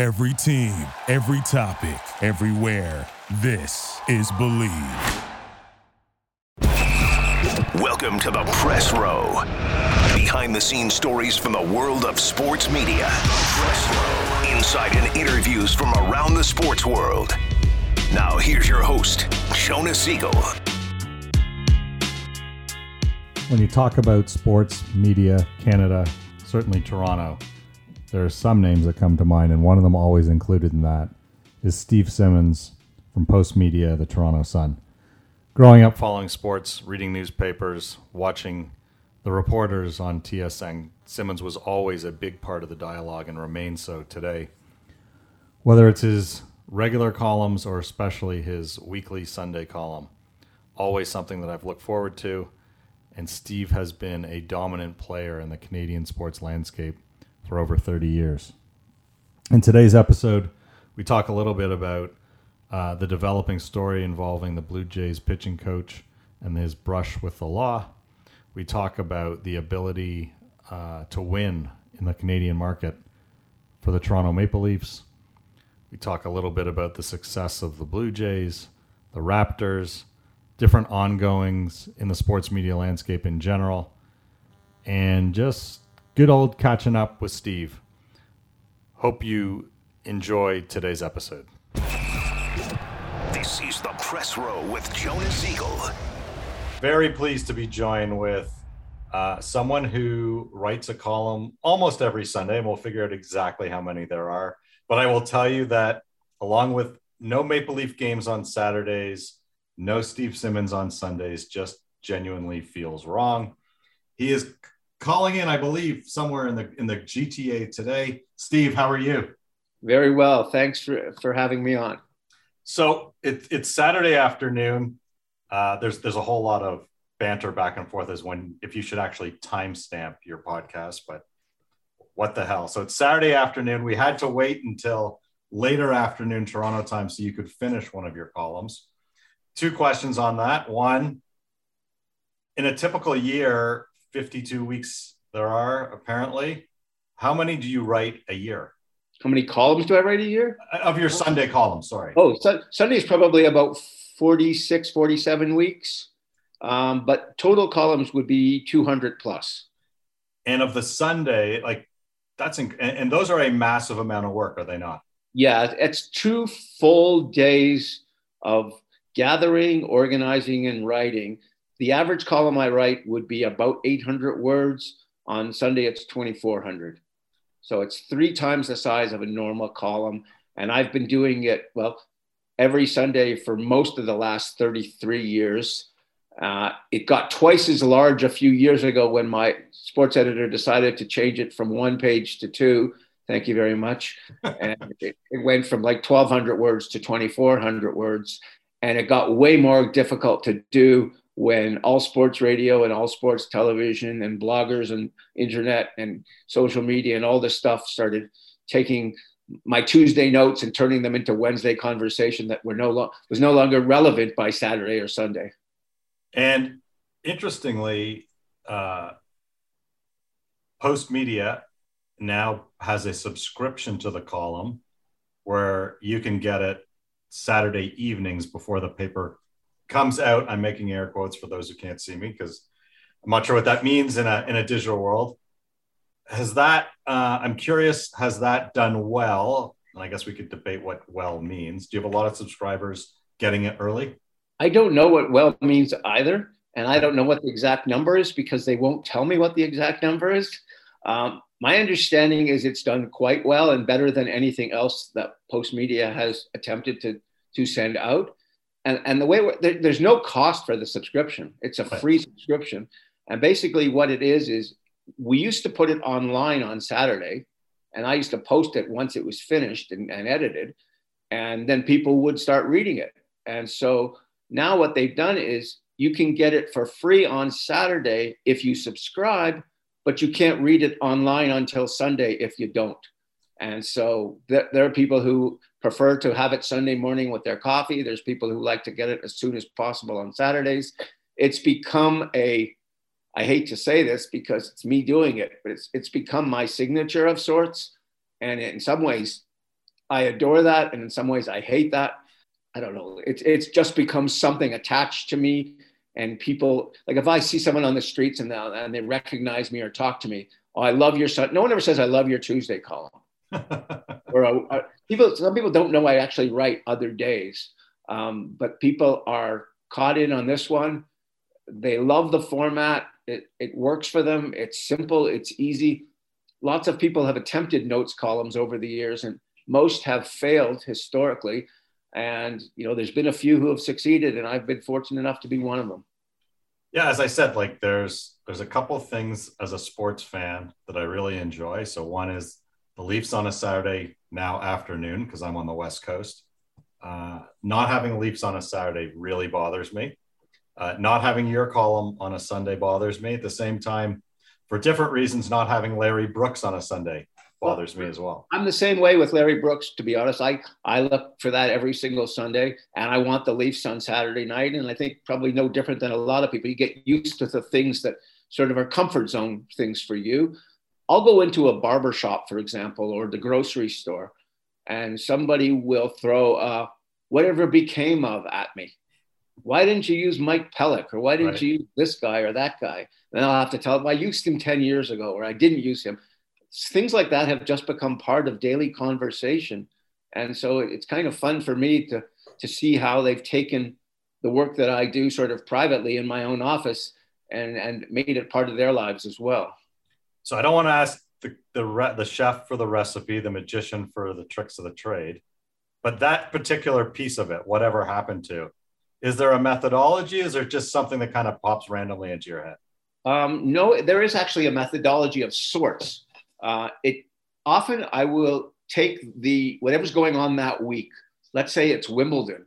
Every team, every topic, everywhere. This is Bleav. Welcome to the press row. Behind the scenes stories from the world of sports media. Press row. Inside and interviews from around the sports world. Now, here's your host, Jonas Siegel. When you talk about sports media, Canada, certainly Toronto, there are some names that come to mind, and one of them always included in that is Steve Simmons from Postmedia, the Toronto Sun. Growing up following sports, reading newspapers, watching the reporters on TSN, Simmons was always a big part of the dialogue and remains so today. Whether it's his regular columns or especially his weekly Sunday column, always something that I've looked forward to. And Steve has been a dominant player in the Canadian sports landscape for over 30 years. In today's episode, we talk a little bit about uh, the developing story involving the Blue Jays pitching coach and his brush with the law. We talk about the ability uh, to win in the Canadian market for the Toronto Maple Leafs. We talk a little bit about the success of the Blue Jays, the Raptors, different ongoings in the sports media landscape in general, and just good old catching up with Steve. Hope you enjoy today's episode. This is the press row with Jonas Siegel. Very pleased to be joined with uh, someone who writes a column almost every Sunday, and we'll figure out exactly how many there are. But I will tell you that along with no Maple Leaf games on Saturdays, no Steve Simmons on Sundays, just genuinely feels wrong. He is calling in, I believe, somewhere in the in the GTA today. Steve, how are you? Very well. Thanks for, for having me on. So it, it's Saturday afternoon. Uh, there's there's a whole lot of banter back and forth as when if you should actually timestamp your podcast, but what the hell? So it's Saturday afternoon. We had to wait until later afternoon Toronto time so you could finish one of your columns. Two questions on that. One, in a typical year, 52 weeks there are apparently. How many do you write a year? How many columns do I write a year? Of your Sunday column, sorry. Oh, su- Sunday's probably about 46, 47 weeks. Um, but total columns would be 200 plus. And of the Sunday, like that's, inc- and, and those are a massive amount of work, are they not? Yeah, it's two full days of gathering, organizing, and writing. The average column I write would be about 800 words. On Sunday, it's 2,400. So it's three times the size of a normal column. And I've been doing it, well, every Sunday for most of the last 33 years. Uh, it got twice as large a few years ago when my sports editor decided to change it from one page to two. Thank you very much. and it, it went from like 1,200 words to 2,400 words. And it got way more difficult to do when all sports radio and all sports television and bloggers and internet and social media and all this stuff started taking my Tuesday notes and turning them into Wednesday conversation that were no lo- was no longer relevant by Saturday or Sunday. And interestingly, uh, Postmedia now has a subscription to the column where you can get it Saturday evenings before the paper comes out. I'm making air quotes for those who can't see me because I'm not sure what that means in a in a digital world. Has that? Uh, I'm curious. Has that done well? And I guess we could debate what well means. Do you have a lot of subscribers getting it early? I don't know what well means either, and I don't know what the exact number is because they won't tell me what the exact number is. Um, my understanding is it's done quite well and better than anything else that Postmedia has attempted to to send out and and the way there, there's no cost for the subscription. It's a free subscription. And basically what it is is we used to put it online on saturday and i used to post it once it was finished and, and edited and then people would start reading it. And so now what they've done is you can get it for free on saturday if you subscribe but you can't read it online until sunday if you don't. And so th- there are people who prefer to have it Sunday morning with their coffee. There's people who like to get it as soon as possible on Saturdays. It's become a, I hate to say this because it's me doing it, but it's, it's become my signature of sorts. And in some ways, I adore that, and in some ways I hate that. I don't know. It's it's just become something attached to me, and people like if I see someone on the streets and they, and they recognize me or talk to me, oh, I love your son. No one ever says I love your Tuesday column. or uh, uh, people, some people don't know I actually write other days, um, but people are caught in on this one. They love the format. It, it works for them. It's simple. It's easy. Lots of people have attempted notes columns over the years, and most have failed historically. And you know, there's been a few who have succeeded, and I've been fortunate enough to be one of them. Yeah, as I said, like there's there's a couple things as a sports fan that I really enjoy. So one is the Leafs on a Saturday now afternoon because I'm on the West Coast. Uh, not having Leafs on a Saturday really bothers me. Uh, not having your column on a Sunday bothers me. At the same time, for different reasons, not having Larry Brooks on a Sunday bothers me as well. I'm the same way with Larry Brooks, to be honest. I, I look for that every single Sunday, and I want the Leafs on Saturday night. And I think probably no different than a lot of people. You get used to the things that sort of are comfort zone things for you. I'll go into a barber shop, for example, or the grocery store, and somebody will throw uh, whatever became of at me. Why didn't you use Mike Pelech, or why didn't right. you use this guy or that guy? Then I'll have to tell them I used him 10 years ago, or I didn't use him. Things like that have just become part of daily conversation. And so it's kind of fun for me to, to see how they've taken the work that I do sort of privately in my own office and, and made it part of their lives as well. So I don't want to ask the the, re- the chef for the recipe, the magician for the tricks of the trade, but that particular piece of it, whatever happened to, is there a methodology? Is there just something that kind of pops randomly into your head? Um, no, there is actually a methodology of sorts. Uh, it often I will take the whatever's going on that week. Let's say it's Wimbledon.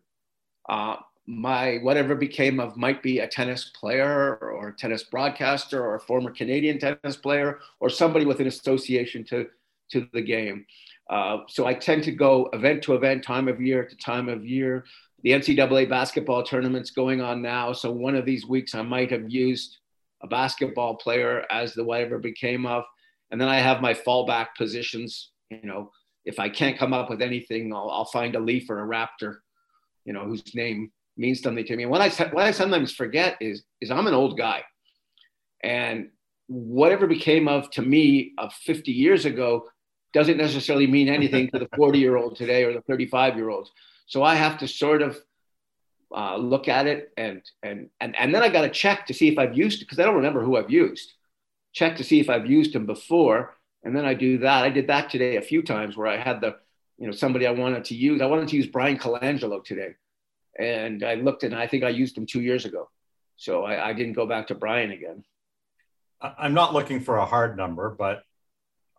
Uh, my whatever became of might be a tennis player or a tennis broadcaster or a former Canadian tennis player or somebody with an association to, to the game. Uh, so I tend to go event to event, time of year to time of year. The NCAA basketball tournament's going on now. So one of these weeks I might have used a basketball player as the whatever became of. And then I have my fallback positions. You know, if I can't come up with anything, I'll, I'll find a Leaf or a Raptor, you know, whose name means something to me. what I what I sometimes forget is is I'm an old guy, and whatever became of to me of 50 years ago doesn't necessarily mean anything to the 40 year old today or the 35 year olds. So I have to sort of uh, look at it and and and and then I got to check to see if I've used because I don't remember who I've used. Check to see if I've used him before, and then I do that. I did that today a few times where I had the you know somebody I wanted to use. I wanted to use Brian Colangelo today and I looked and I think I used them two years ago. So I, I didn't go back to Brian again. I'm not looking for a hard number, but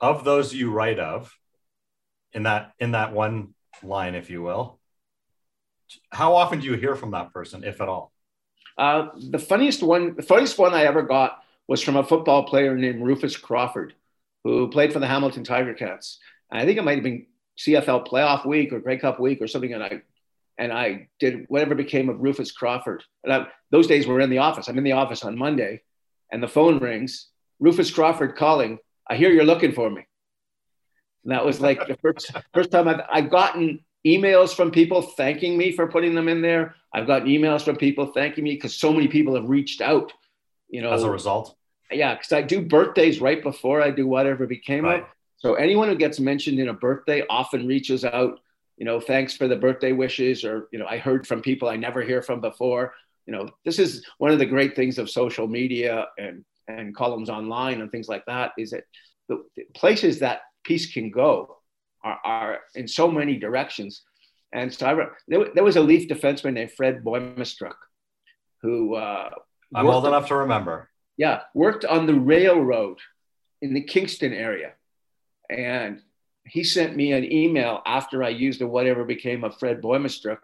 of those you write of in that in that one line, if you will, how often do you hear from that person, if at all? Uh, the funniest one, the funniest one I ever got was from a football player named Rufus Crawford, who played for the Hamilton Tiger Cats. And I think it might have been CFL playoff week or Grey Cup week or something. And I and I did whatever became of Rufus Crawford. And I, those days we're in the office. I'm in the office on Monday, and the phone rings. Rufus Crawford calling. I hear you're looking for me. And that was like the first first time I've, I've gotten emails from people thanking me for putting them in there. I've gotten emails from people thanking me because so many people have reached out. You know, as a result. Yeah, because I do birthdays right before I do whatever became right. of. So anyone who gets mentioned in a birthday often reaches out you know, thanks for the birthday wishes, or, you know, I heard from people I never hear from before. You know, this is one of the great things of social media and, and columns online and things like that is that the, the places that peace can go are, are in so many directions. And so I, there, there was a Leaf defenseman named Fred Boimistruck who uh, I'm old enough to remember. Yeah, worked on the railroad in the Kingston area. And he sent me an email after I used the whatever became of Fred Boimistruck,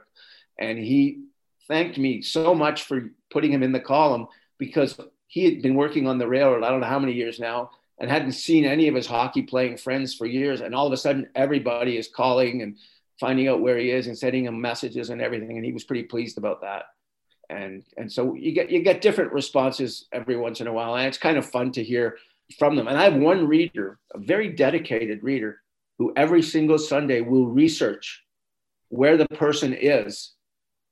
and he thanked me so much for putting him in the column because he had been working on the railroad I don't know how many years now and hadn't seen any of his hockey playing friends for years, and all of a sudden everybody is calling and finding out where he is and sending him messages and everything, and he was pretty pleased about that. And and so you get you get different responses every once in a while, and it's kind of fun to hear from them. And I have one reader, a very dedicated reader, who every single Sunday will research where the person is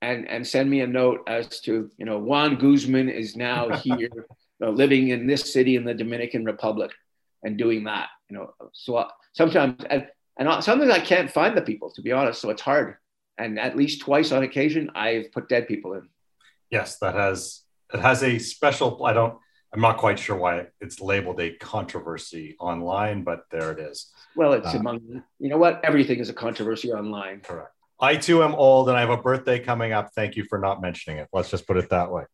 and, and send me a note as to, you know, Juan Guzman is now here uh, living in this city in the Dominican Republic and doing that, you know. So uh, sometimes, and, and sometimes I can't find the people, to be honest. So it's hard. And at least twice on occasion, I've put dead people in. Yes, that has it has a special. I don't. I'm not quite sure why it's labeled a controversy online, but there it is. Well, it's uh, among you know what everything is a controversy online. Correct. I too am old, and I have a birthday coming up. Thank you for not mentioning it. Let's just put it that way.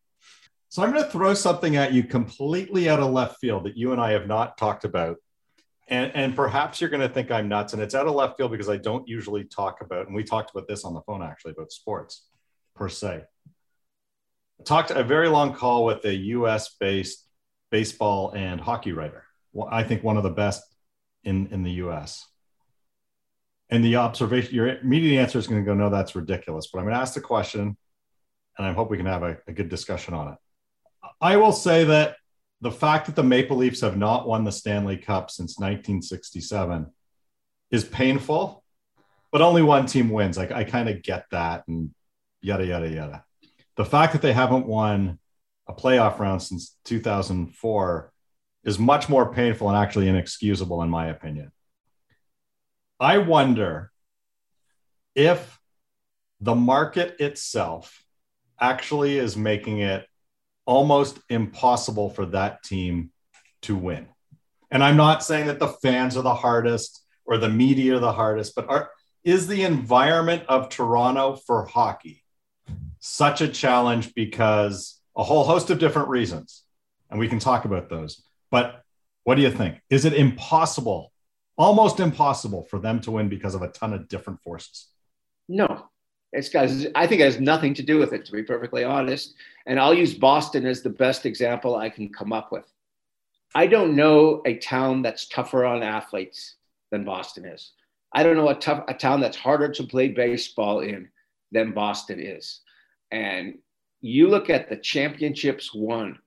So I'm going to throw something at you completely out of left field that you and I have not talked about. And, and perhaps you're going to think I'm nuts. And it's out of left field because I don't usually talk about, and we talked about this on the phone actually, about sports per se. I talked a very long call with a US based baseball and hockey writer. Well, I think one of the best in, in the US. And the observation, your immediate answer is going to go, no, that's ridiculous. But I'm going to ask the question and I hope we can have a, a good discussion on it. I will say that the fact that the Maple Leafs have not won the Stanley Cup since 1967 is painful, but only one team wins. Like I kind of get that and yada, yada, yada. The fact that they haven't won a playoff round since 2004 is much more painful and actually inexcusable, in my opinion. I wonder if the market itself actually is making it almost impossible for that team to win. And I'm not saying that the fans are the hardest or the media are the hardest, but are, is the environment of Toronto for hockey such a challenge because a whole host of different reasons? And we can talk about those. But what do you think? Is it impossible, almost impossible for them to win because of a ton of different forces? No, it's got, I think it has nothing to do with it, to be perfectly honest. And I'll use Boston as the best example I can come up with. I don't know a town that's tougher on athletes than Boston is. I don't know a, tough, a town that's harder to play baseball in than Boston is. And you look at the championships won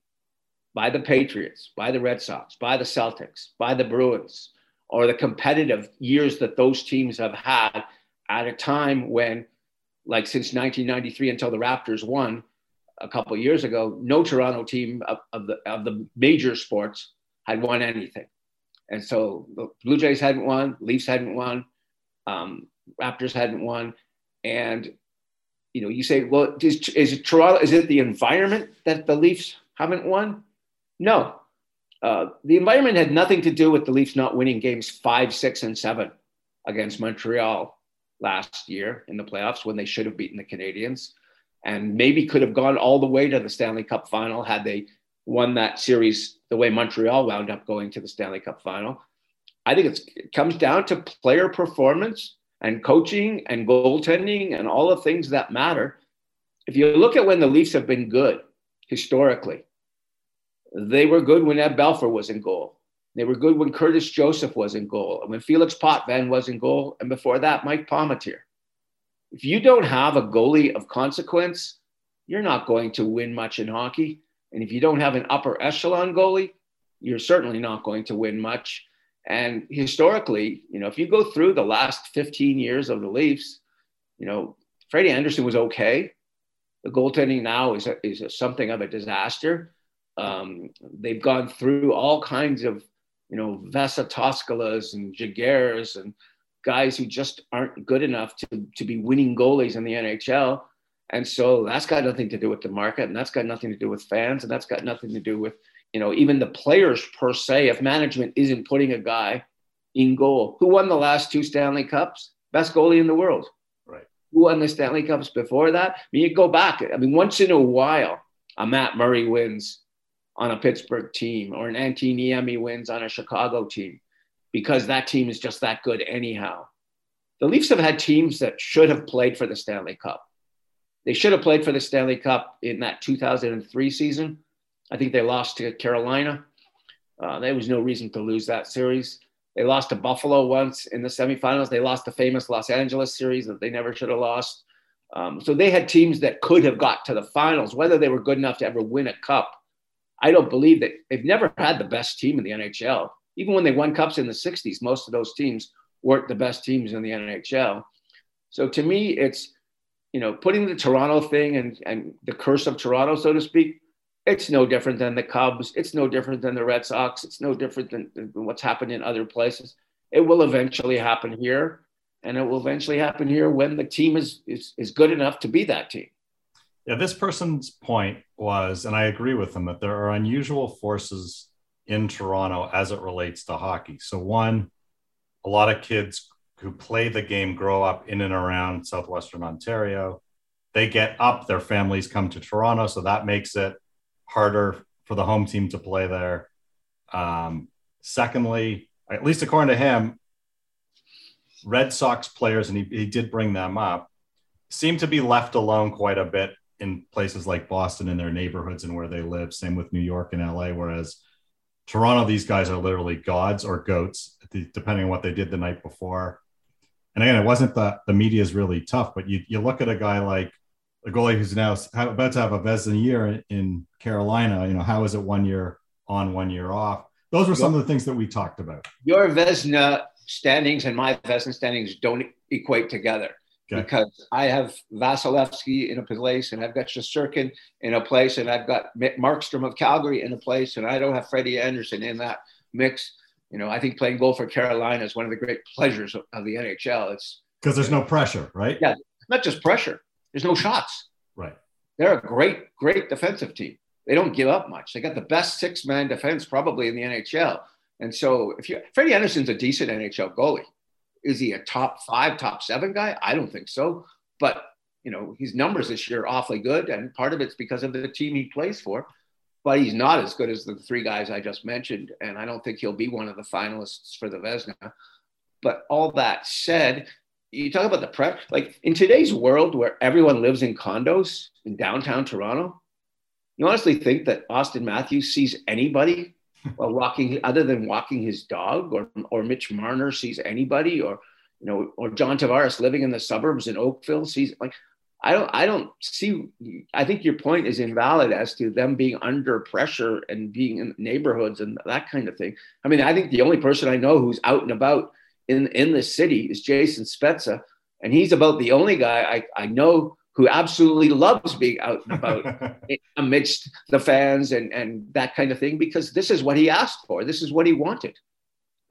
by the Patriots, by the Red Sox, by the Celtics, by the Bruins, or the competitive years that those teams have had at a time when like since 1993 until the Raptors won a couple years ago, no Toronto team of, of, the of the major sports had won anything. And so the Blue Jays hadn't won, Leafs hadn't won, um, Raptors hadn't won, and you know you say, well, is, is it Toronto? Is it the environment that the Leafs haven't won? No, uh, the environment had nothing to do with the Leafs not winning games five, six, and seven against Montreal last year in the playoffs when they should have beaten the Canadiens and maybe could have gone all the way to the Stanley Cup final had they won that series the way Montreal wound up going to the Stanley Cup final. I think it comes down to player performance and coaching and goaltending and all the things that matter. If you look at when the Leafs have been good historically, they were good when Ed Belfour was in goal. They were good when Curtis Joseph was in goal and when Felix Potvin was in goal, and before that, Mike Palmateer. If you don't have a goalie of consequence, you're not going to win much in hockey. And if you don't have an upper echelon goalie, you're certainly not going to win much. And historically, you know, if you go through the last 15 years of the Leafs, you know, Freddie Andersen was okay. The goaltending now is, a, is a, something of a disaster. Um, they've gone through all kinds of you know, Toskalas and Giguères and guys who just aren't good enough to, to be winning goalies in the NHL. And so that's got nothing to do with the market and that's got nothing to do with fans and that's got nothing to do with, you know, even the players per se. If management isn't putting a guy in goal, who won the last two Stanley Cups? Best goalie in the world. Right. Who won the Stanley Cups before that? I mean, you go back. I mean, once in a while, a Matt Murray wins on a Pittsburgh team or an Antti Niemi wins on a Chicago team because that team is just that good anyhow. The Leafs have had teams that should have played for the Stanley Cup. They should have played for the Stanley Cup in that 2003 season. I think they lost to Carolina. Uh, there was no reason to lose that series. They lost to Buffalo once in the semifinals. They lost the famous Los Angeles series that they never should have lost. Um, so they had teams that could have got to the finals. Whether they were good enough to ever win a cup I don't believe that they've never had the best team in the NHL. Even when they won cups in the 60s, most of those teams weren't the best teams in the NHL. So to me, it's you know putting the Toronto thing and and the curse of Toronto, so to speak. It's no different than the Cubs. It's no different than the Red Sox. It's no different than, than what's happened in other places. It will eventually happen here, and it will eventually happen here when the team is is, is good enough to be that team. Yeah, this person's point was, and I agree with him, that there are unusual forces in Toronto as it relates to hockey. So, one, a lot of kids who play the game grow up in and around southwestern Ontario. They get up, their families come to Toronto, so that makes it harder for the home team to play there. Um, secondly, at least according to him, Red Sox players, and he, he did bring them up, seem to be left alone quite a bit in places like Boston in their neighborhoods and where they live. Same with New York and LA. Whereas Toronto, these guys are literally gods or goats, depending on what they did the night before. And again, it wasn't the the media is really tough, but you you look at a guy like a goalie who's now about to have a Vezina year in Carolina. You know, how is it one year on, one year off? Those were some of the things that we talked about. Your Vezina standings and my Vezina standings don't equate together. Okay. Because I have Vasilevskiy in a place, and I've got Shesterkin in a place, and I've got Markstrom of Calgary in a place, and I don't have Freddie Andersen in that mix. You know, I think playing goal for Carolina is one of the great pleasures of, of the NHL. It's because there's no pressure, right? Yeah, not just pressure. There's no shots. Right. They're a great, great defensive team. They don't give up much. They got the best six-man defense probably in the NHL. And so, if you Freddie Andersen's a decent NHL goalie, is he a top five, top seven guy? I don't think so. But you know, his numbers this year are awfully good, and part of it's because of the team he plays for. But he's not as good as the three guys I just mentioned, and I don't think he'll be one of the finalists for the Vezina. But all that said, you talk about the prep. Like in today's world, where everyone lives in condos in downtown Toronto, you honestly think that Auston Matthews sees anybody while walking, other than walking his dog, or or Mitch Marner sees anybody, or you know, or John Tavares living in the suburbs in Oakville sees like I don't I don't see I think your point is invalid as to them being under pressure and being in neighborhoods and that kind of thing. I mean, I think the only person I know who's out and about in in the city is Jason Spezza, and he's about the only guy I, I know who absolutely loves being out and about amidst the fans and, and that kind of thing because this is what he asked for. This is what he wanted.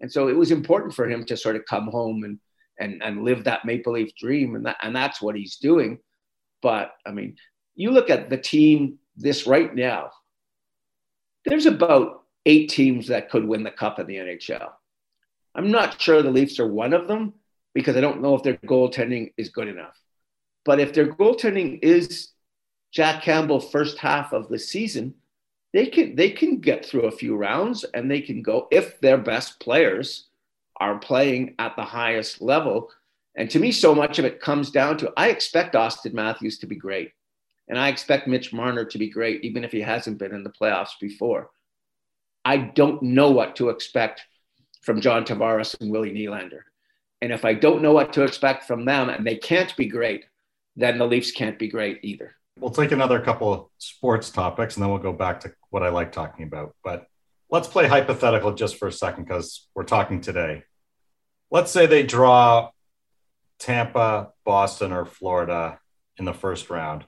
And so it was important for him to sort of come home and, and, and live that Maple Leaf dream. And, that, and that's what he's doing. But I mean, you look at the team this right now, there's about eight teams that could win the cup in the NHL. I'm not sure the Leafs are one of them because I don't know if their goaltending is good enough. But if their goaltending is Jack Campbell first half of the season, they can they can get through a few rounds and they can go if their best players are playing at the highest level. And to me, so much of it comes down to I expect Auston Matthews to be great. And I expect Mitch Marner to be great, even if he hasn't been in the playoffs before. I don't know what to expect from John Tavares and Willie Nylander. And if I don't know what to expect from them and they can't be great, then the Leafs can't be great either. We'll take another couple of sports topics and then we'll go back to what I like talking about. But let's play hypothetical just for a second because we're talking today. Let's say they draw Tampa, Boston, or Florida in the first round.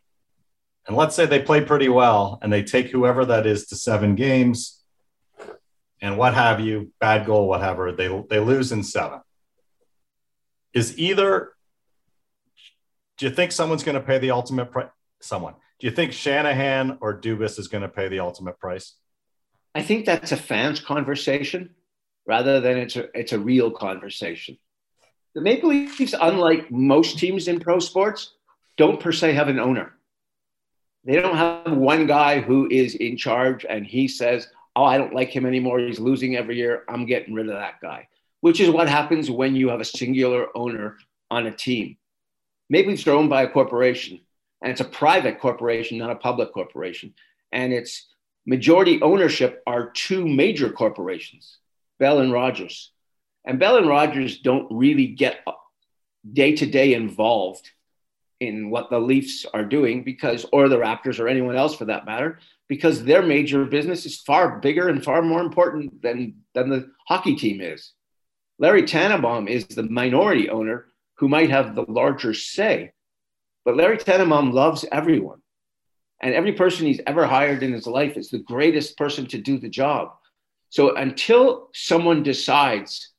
And let's say they play pretty well and they take whoever that is to seven games and what have you, bad goal, whatever, they, they lose in seven. Is either do you think someone's going to pay the ultimate price? Someone. Do you think Shanahan or Dubas is going to pay the ultimate price? I think that's a fans conversation rather than it's a it's a real conversation. The Maple Leafs, unlike most teams in pro sports, don't per se have an owner. They don't have one guy who is in charge and he says, "Oh, I don't like him anymore. He's losing every year. I'm getting rid of that guy." Which is what happens when you have a singular owner on a team. Leafs are owned by a corporation, and it's a private corporation, not a public corporation. And its majority ownership are two major corporations, Bell and Rogers. And Bell and Rogers don't really get day to day involved in what the Leafs are doing because, or the Raptors or anyone else for that matter, because their major business is far bigger and far more important than, than the hockey team is. Larry Tannenbaum is the minority owner who might have the larger say. But Larry Tannenbaum loves everyone. And every person he's ever hired in his life is the greatest person to do the job. So until someone decides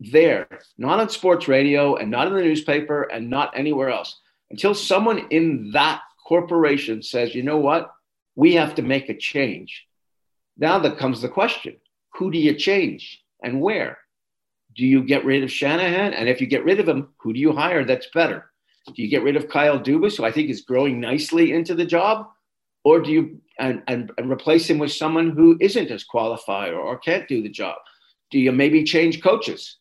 there, not on sports radio and not in the newspaper and not anywhere else, until someone in that corporation says, you know what, we have to make a change. Now that comes the question who do you change and where? Do you get rid of Shanahan? And if you get rid of him, who do you hire that's better? Do you get rid of Kyle Dubas, who I think is growing nicely into the job? Or do you and, and, and replace him with someone who isn't as qualified or, or can't do the job? Do you maybe change coaches?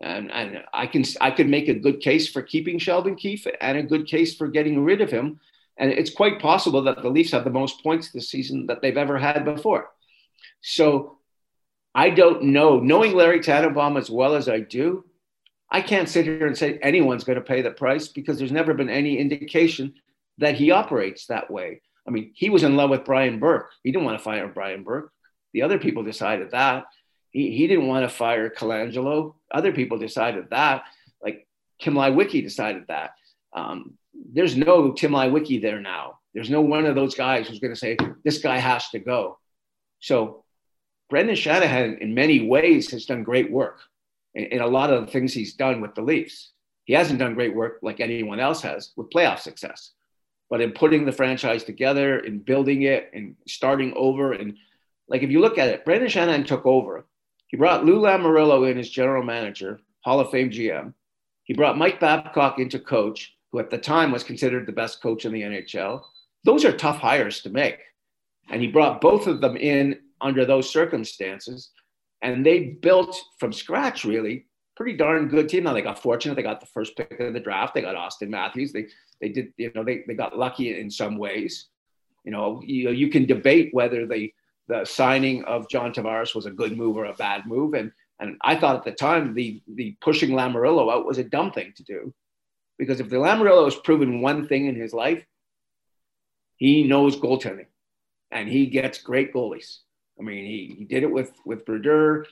And, and I can I could make a good case for keeping Sheldon Keefe and a good case for getting rid of him. And it's quite possible that the Leafs have the most points this season that they've ever had before. So I don't know. Knowing Larry Tannenbaum as well as I do, I can't sit here and say anyone's going to pay the price because there's never been any indication that he operates that way. I mean, he was in love with Brian Burke. He didn't want to fire Brian Burke. The other people decided that. He, he didn't want to fire Colangelo. Other people decided that. Like Tim Leiweke decided that. Um, there's no Tim Leiweke there now. There's no one of those guys who's going to say, this guy has to go. So Brendan Shanahan, in many ways, has done great work in, in a lot of the things he's done with the Leafs. He hasn't done great work like anyone else has with playoff success but in putting the franchise together, in building it, and starting over. And like if you look at it, Brendan Shanahan took over. He brought Lou Lamoriello in as general manager, Hall of Fame GM. He brought Mike Babcock into coach, who at the time was considered the best coach in the NHL. Those are tough hires to make. And he brought both of them in under those circumstances. And they built from scratch, really, pretty darn good team. Now they got fortunate; they got the first pick of the draft. They got Auston Matthews. They they did you know they, they got lucky in some ways. You know you you can debate whether the the signing of John Tavares was a good move or a bad move, and and I thought at the time the the pushing Lamoriello out was a dumb thing to do, because if the Lamoriello has proven one thing in his life, he knows goaltending, and he gets great goalies. I mean, he, he did it with with Brodeur.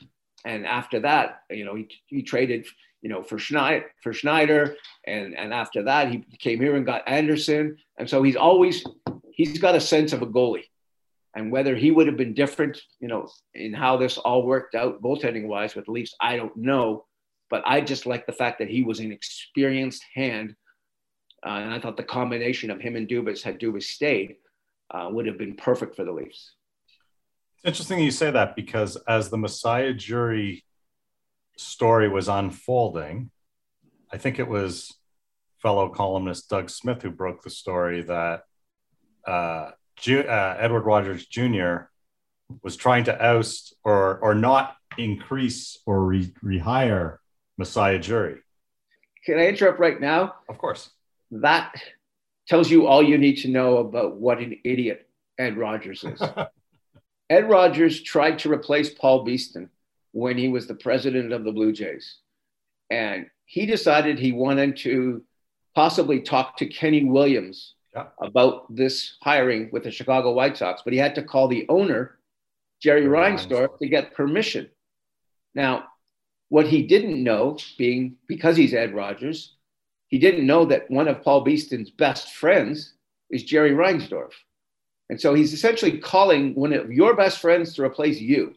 And after that, you know, he, he traded, you know, for Schneider, for Schneider, and and after that, he came here and got Andersen, and so he's always he's got a sense of a goalie, and whether he would have been different, you know, in how this all worked out goaltending wise with the Leafs, I don't know, but I just like the fact that he was an experienced hand, uh, and I thought the combination of him and Dubas had Dubas stayed uh, would have been perfect for the Leafs. It's interesting you say that because as the Masai Ujiri story was unfolding, I think it was fellow columnist Doug Smith who broke the story that uh, Ju- uh, Edward Rogers Jr. was trying to oust or or not increase or re- rehire Masai Ujiri. Can I interrupt right now? Of course. That tells you all you need to know about what an idiot Ed Rogers is. Ed Rogers tried to replace Paul Beeston when he was the president of the Blue Jays. And he decided he wanted to possibly talk to Kenny Williams yeah. about this hiring with the Chicago White Sox, but he had to call the owner, Jerry Reinsdorf, to get permission. Now, what he didn't know, being because he's Ed Rogers, he didn't know that one of Paul Beeston's best friends is Jerry Reinsdorf. And so he's essentially calling one of your best friends to replace you.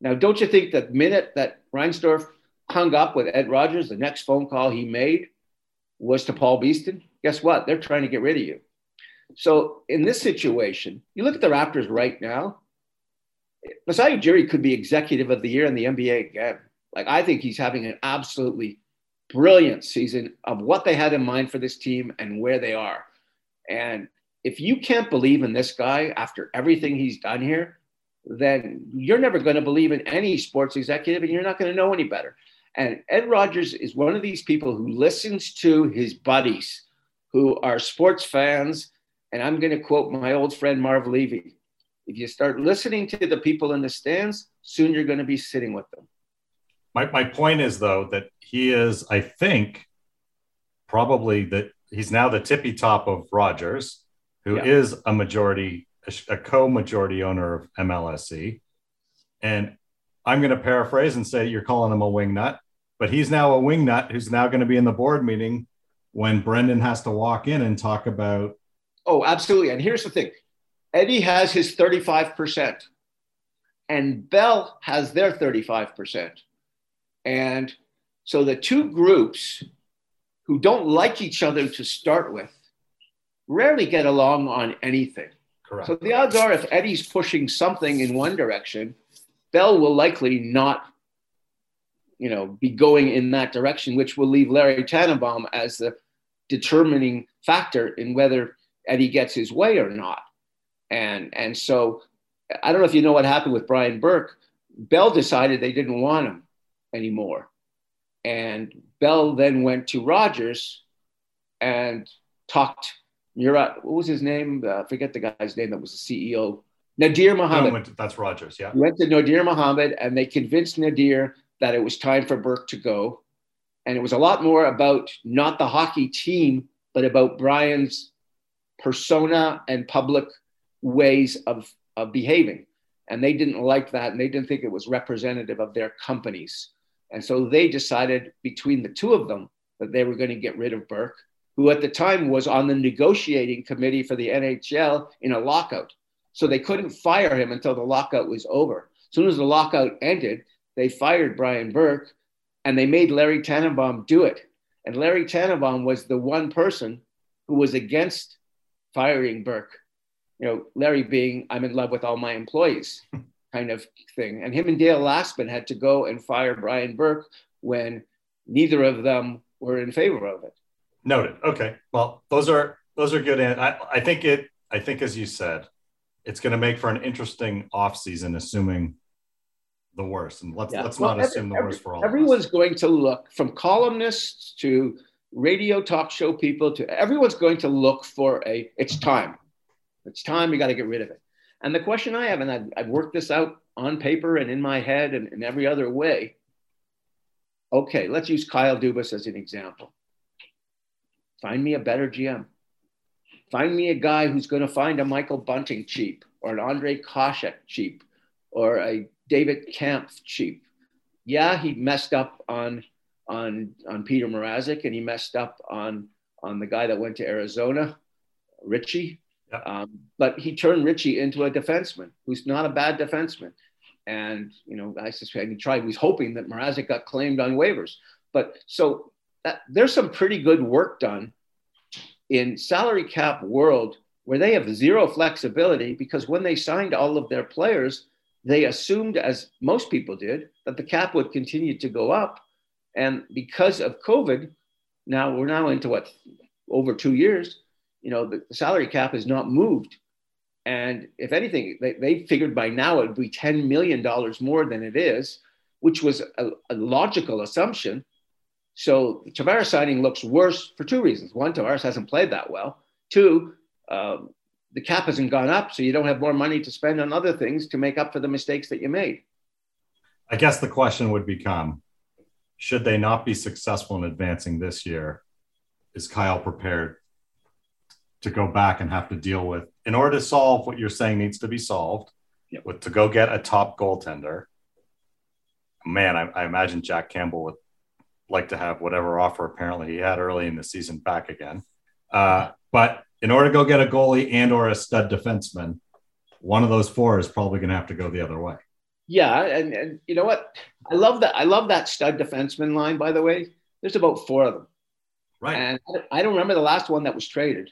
Now, don't you think that minute that Reinsdorf hung up with Ed Rogers, the next phone call he made was to Paul Beeston? Guess what? They're trying to get rid of you. So in this situation, you look at the Raptors right now. Masai Ujiri could be executive of the year in the NBA again. Like I think he's having an absolutely brilliant season of what they had in mind for this team and where they are. And if you can't believe in this guy after everything he's done here, then you're never going to believe in any sports executive and you're not going to know any better. And Ed Rogers is one of these people who listens to his buddies who are sports fans. And I'm going to quote my old friend Marv Levy if you start listening to the people in the stands, soon you're going to be sitting with them. My, my point is, though, that he is, I think, probably that he's now the tippy top of Rogers who yeah. is a majority, a, co-majority owner of MLSE. And I'm going to paraphrase and say you're calling him a wing nut. but he's now a wingnut who's now going to be in the board meeting when Brendan has to walk in and talk about. Oh, absolutely. And here's the thing Eddie has his 35%, and Bell has their 35%. And so the two groups who don't like each other to start with rarely get along on anything. Correct. So the odds are if Eddie's pushing something in one direction, Bell will likely not, you know, be going in that direction, which will leave Larry Tannenbaum as the determining factor in whether Eddie gets his way or not. And and so I don't know if you know what happened with Brian Burke. Bell decided they didn't want him anymore. And Bell then went to Rogers and talked Murat, what was his name? Uh, forget the guy's name that was the CEO. Nadir Mohamed. No, that's Rogers, yeah. Went to Nadir Mohamed and they convinced Nadir that it was time for Burke to go. And it was a lot more about not the hockey team, but about Brian's persona and public ways of, of behaving. And they didn't like that and they didn't think it was representative of their companies. And so they decided between the two of them that they were going to get rid of Burke, who at the time was on the negotiating committee for the NHL in a lockout. So they couldn't fire him until the lockout was over. As soon as the lockout ended, they fired Brian Burke and they made Larry Tannenbaum do it. And Larry Tannenbaum was the one person who was against firing Burke. You know, Larry being, I'm in love with all my employees kind of thing. And him and Dale Lastman had to go and fire Brian Burke when neither of them were in favor of it. Noted. Okay. Well, those are those are good. And I, I think it. I think as you said, it's going to make for an interesting off season, assuming the worst. And let's yeah. let's well, not every, assume the worst for all. Everyone's going to look from columnists to radio talk show people to everyone's going to look for a. It's time. It's time. We got to get rid of it. And the question I have, and I've, I've worked this out on paper and in my head and in every other way. Okay, let's use Kyle Dubas as an example. Find me a better GM. Find me a guy who's going to find a Michael Bunting cheap or an Ondrej Kase cheap or a David Kampf cheap. Yeah, he messed up on on on Petr Mrazek and he messed up on on the guy that went to Arizona, Ritchie. Yeah. Um, but he turned Ritchie into a defenseman who's not a bad defenseman. And, you know, I suspect he tried, he was hoping that Mrazek got claimed on waivers. But so that, there's some pretty good work done in salary cap world where they have zero flexibility because when they signed all of their players, they assumed, as most people did, that the cap would continue to go up. And because of COVID, now we're now into what, over two years, you know, the, the salary cap has not moved. And if anything, they, they figured by now it would be $10 million more than it is, which was a, a logical assumption. So Tavares signing looks worse for two reasons. One, Tavares hasn't played that well. Two, um, the cap hasn't gone up, so you don't have more money to spend on other things to make up for the mistakes that you made. I guess the question would become should they not be successful in advancing this year, is Kyle prepared to go back and have to deal with in order to solve what you're saying needs to be solved yep. with to go get a top goaltender man I, I, imagine jack campbell would like to have whatever offer apparently he had early in the season back again. Uh, but in order to go get a goalie and or a stud defenseman one of those four is probably going to have to go the other way. Yeah and, and you know what? I love that i love that stud defenseman line by the way. There's about four of them. Right. And i don't remember the last one that was traded.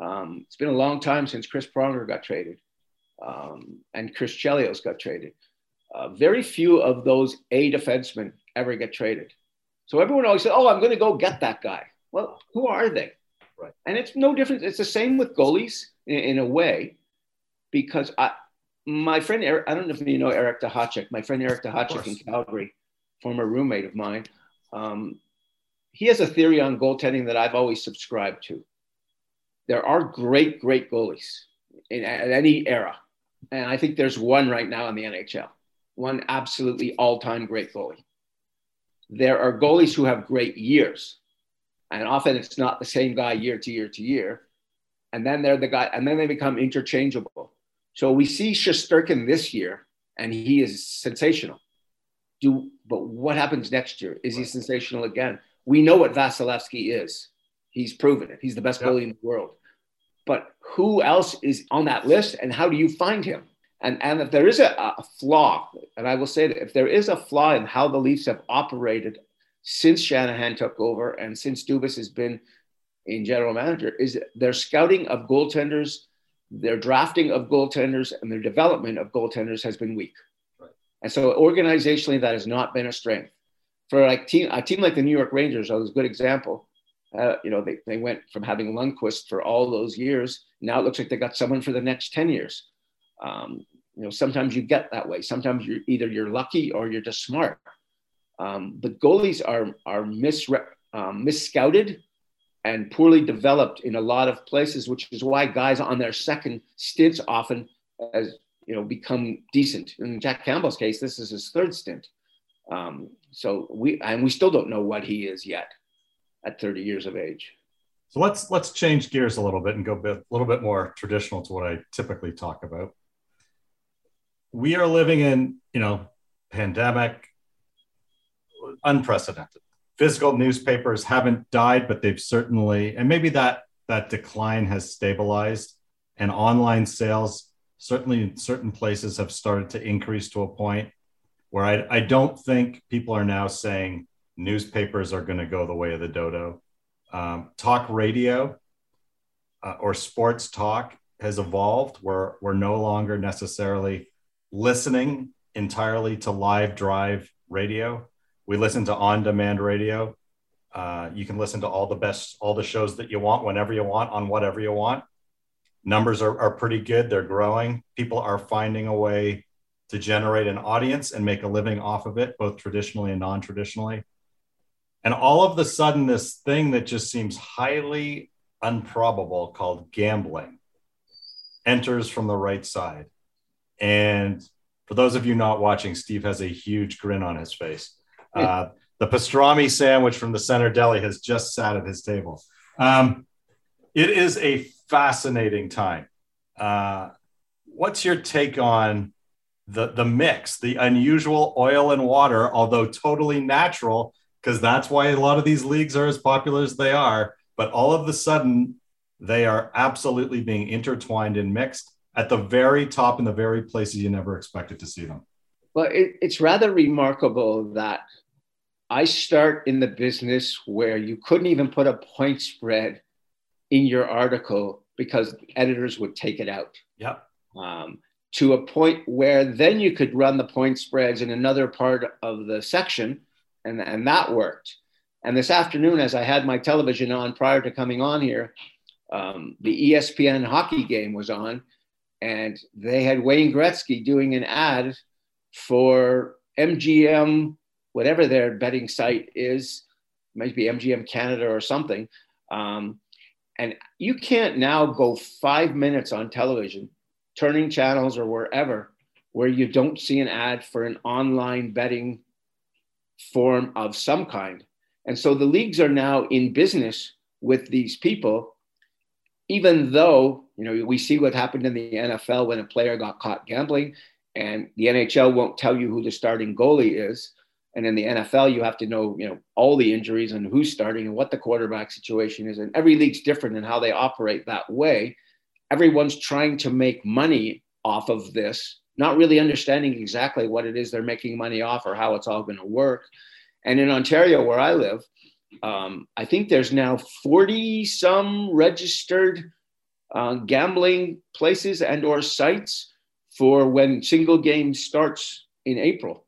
Um, it's been a long time since Chris Pronger got traded um, and Chris Chelios got traded. Uh, very few of those A defensemen ever get traded. So everyone always said, "Oh, I'm going to go get that guy." Well, who are they? Right. And it's no different. It's the same with goalies in, in a way, because I, my friend Eric, I don't know if you know Eric Duhatschek. My friend Eric Duhatschek in Calgary, former roommate of mine. Um, he has a theory on goaltending that I've always subscribed to there are great, great goalies in, at any era. And I think there's one right now in the NHL, one absolutely all time great goalie. There are goalies who have great years. And often it's not the same guy year to year to year. And then they're the guy, and then they become interchangeable. So we see Shesterkin this year, and he is sensational. do but what happens next year? Is he sensational again? We know what Vasilevskiy is. He's proven it. He's the best goalie in the world. But who else is on that list, and how do you find him? And and if there is a, a flaw, and I will say that if there is a flaw in how the Leafs have operated since Shanahan took over and since Dubas has been in general manager, is their scouting of goaltenders, their drafting of goaltenders, and their development of goaltenders has been weak. And so organizationally, that has not been a strength. For like team, a team like the New York Rangers, that was a good example. Uh, you know, they, they went from having Lundqvist for all those years. Now it looks like they got someone for the next 10 years. Um, you know, sometimes you get that way. Sometimes you're either you're lucky or you're just smart. Um, but goalies are, are misre- um, misscouted and poorly developed in a lot of places, which is why guys on their second stints often as you know, become decent. In Jack Campbell's case, this is his third stint. Um, so we and we still don't know what he is yet at 30 years of age. So let's let's change gears a little bit and go a, bit, a little bit more traditional to what I typically talk about. We are living in, you know, pandemic, unprecedented. Physical newspapers haven't died, but they've certainly, and maybe that that decline has stabilized, and online sales certainly certain places have started to increase to a point where I, I don't think people are now saying newspapers are going to go the way of the dodo. Um, talk radio uh, or sports talk has evolved where we're no longer necessarily listening entirely to live drive radio. We listen to on demand radio. Uh, you can listen to all the best, all the shows that you want, whenever you want, on whatever you want numbers are, are pretty good. They're growing. People are finding a way to generate an audience and make a living off of it, both traditionally and non traditionally. And all of the sudden, this thing that just seems highly improbable called gambling enters from the right side. And for those of you not watching, Steve has a huge grin on his face. Uh, the pastrami sandwich from the center deli has just sat at his table. Um, it is a fascinating time. Uh, what's your take on the the mix, the unusual oil and water, although totally natural, because that's why a lot of these leagues are as popular as they are. But all of a sudden, they are absolutely being intertwined and mixed at the very top in the very places you never expected to see them. Well, it, it's rather remarkable that I start in the business where you couldn't even put a point spread in your article because editors would take it out. Yep. Um, to a point where then you could run the point spreads in another part of the section, and, and that worked. And this afternoon, as I had my television on prior to coming on here, um, the ESPN hockey game was on, and they had Wayne Gretzky doing an ad for MGM, whatever their betting site is, might be MGM Canada or something. Um, and you can't now go five minutes on television, turning channels or wherever, where you don't see an ad for an online betting form of some kind. And so the leagues are now in business with these people, even though, you know, we see what happened in the NFL when a player got caught gambling and the NHL won't tell you who the starting goalie is. And in the NFL, you have to know, you know, all the injuries and who's starting and what the quarterback situation is. And every league's different in how they operate that way. Everyone's trying to make money off of this, not really understanding exactly what it is they're making money off or how it's all going to work. And in Ontario, where I live, um, I think there's now 40 some registered uh, gambling places and or sites for when single game starts in April,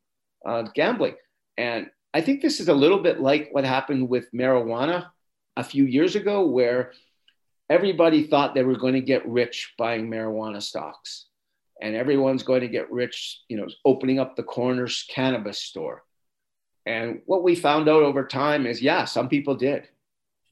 uh, gambling. And I think this is a little bit like what happened with marijuana a few years ago, where everybody thought they were going to get rich buying marijuana stocks. And everyone's going to get rich, you know, opening up the corner's cannabis store. And what we found out over time is, yeah, some people did,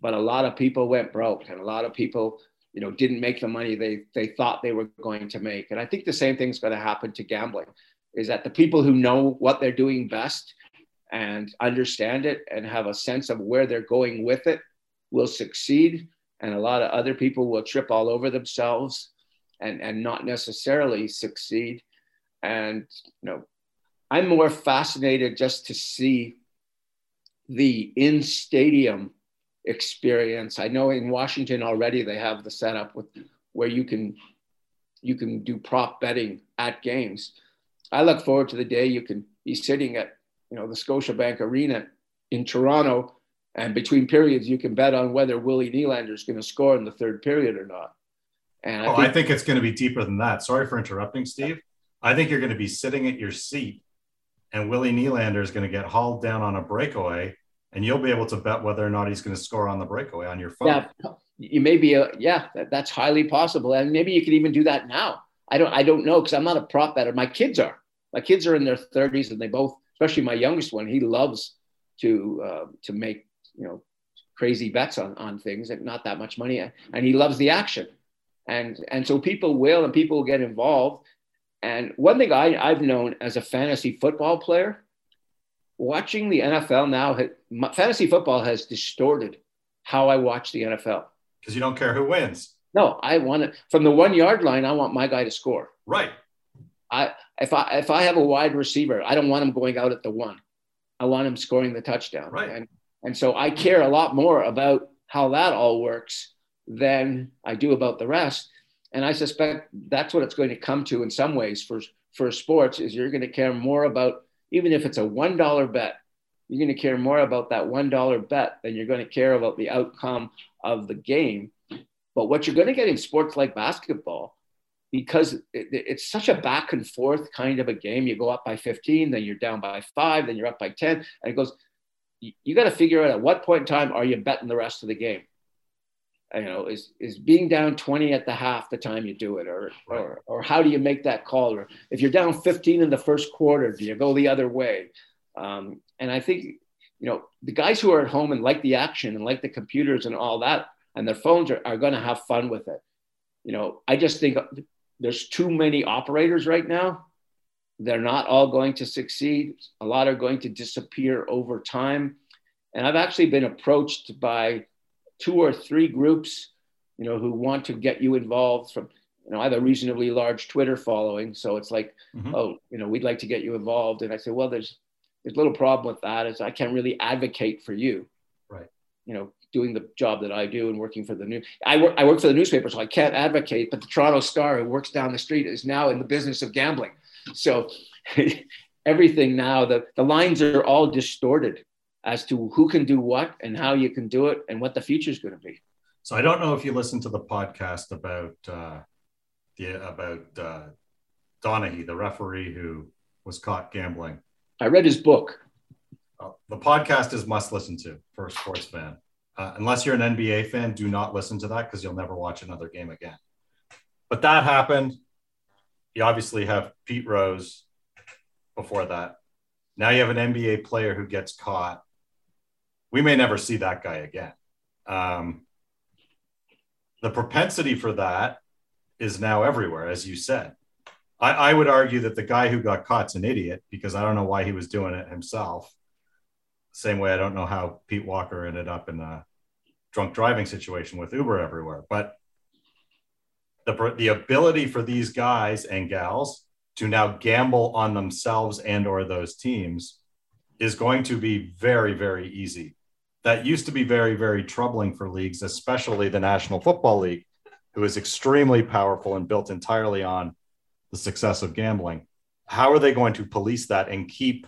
but a lot of people went broke, and a lot of people, you know, didn't make the money they they thought they were going to make. And I think the same thing's going to happen to gambling, is that the people who know what they're doing best and understand it and have a sense of where they're going with it will succeed and a lot of other people will trip all over themselves and and not necessarily succeed and you know I'm more fascinated just to see the in stadium experience. I know in Washington already they have the setup with where you can you can do prop betting at games. I look forward to the day you can be sitting at you know the Scotiabank Arena in Toronto, and between periods you can bet on whether Willie Nylander is going to score in the third period or not. And I, oh, think, I think it's going to be deeper than that. Sorry for interrupting, Steve. I think you're going to be sitting at your seat, and Willie Nylander is going to get hauled down on a breakaway, and you'll be able to bet whether or not he's going to score on the breakaway on your phone. Yeah, you may be a yeah, that, that's highly possible, and maybe you could even do that now. I don't I don't know because I'm not a prop better. My kids are. My kids are in their 30s, and they both, especially my youngest one, he loves to uh, to make you know crazy bets on on things and not that much money, and he loves the action, and and so people will and people will get involved. And one thing I, I've known as a fantasy football player, watching the NFL now, fantasy football has distorted how I watch the NFL because you don't care who wins. No, I want it from the one yard line. I want my guy to score. Right. I if I if I have a wide receiver, I don't want him going out at the one. I want him scoring the touchdown. Right. And and so I care a lot more about how that all works than I do about the rest. And I suspect that's what it's going to come to in some ways for for sports is you're going to care more about even if it's a one dollar bet, you're going to care more about that one dollar bet than you're going to care about the outcome of the game. But what you're going to get in sports like basketball, because it, it's such a back and forth kind of a game, you go up by 15, then you're down by five, then you're up by 10, and it goes. You, you got to figure out at what point in time are you betting the rest of the game you know, is is being down 20 at the half the time you do it, or right. or or how do you make that call? Or if you're down 15 in the first quarter, do you go the other way? Um, and I think, you know, the guys who are at home and like the action and like the computers and all that, and their phones are, are going to have fun with it. You know, I just think there's too many operators right now. They're not all going to succeed. A lot are going to disappear over time. And I've actually been approached by two or three groups, you know, who want to get you involved from, you know, I have a reasonably large Twitter following. So it's like, mm-hmm. oh, you know, we'd like to get you involved. And I say, well, there's, there's a little problem with that is I can't really advocate for you. Right. You know, doing the job that I do and working for the new, I work, I work for the newspaper, so I can't advocate, but the Toronto Star who works down the street is now in the business of gambling. So everything now, the, the lines are all distorted as to who can do what and how you can do it and what the future is going to be. So I don't know if you listened to the podcast about uh, the about uh, Donaghy, the referee who was caught gambling. I read his book. Uh, the podcast is must listen to for a sports fan. Uh, unless you're an NBA fan, do not listen to that because you'll never watch another game again. But that happened. You obviously have Pete Rose before that. Now you have an NBA player who gets caught we may never see that guy again. Um, the propensity for that is now everywhere, as you said. I, I, would argue that the guy who got caught's an idiot because I don't know why he was doing it himself. Same way I don't know how Pete Walker ended up in a drunk driving situation with Uber everywhere. But the, the ability for these guys and gals to now gamble on themselves and or those teams is going to be very, very easy that used to be very, very troubling for leagues, especially the National Football League, who is extremely powerful and built entirely on the success of gambling. How are they going to police that and keep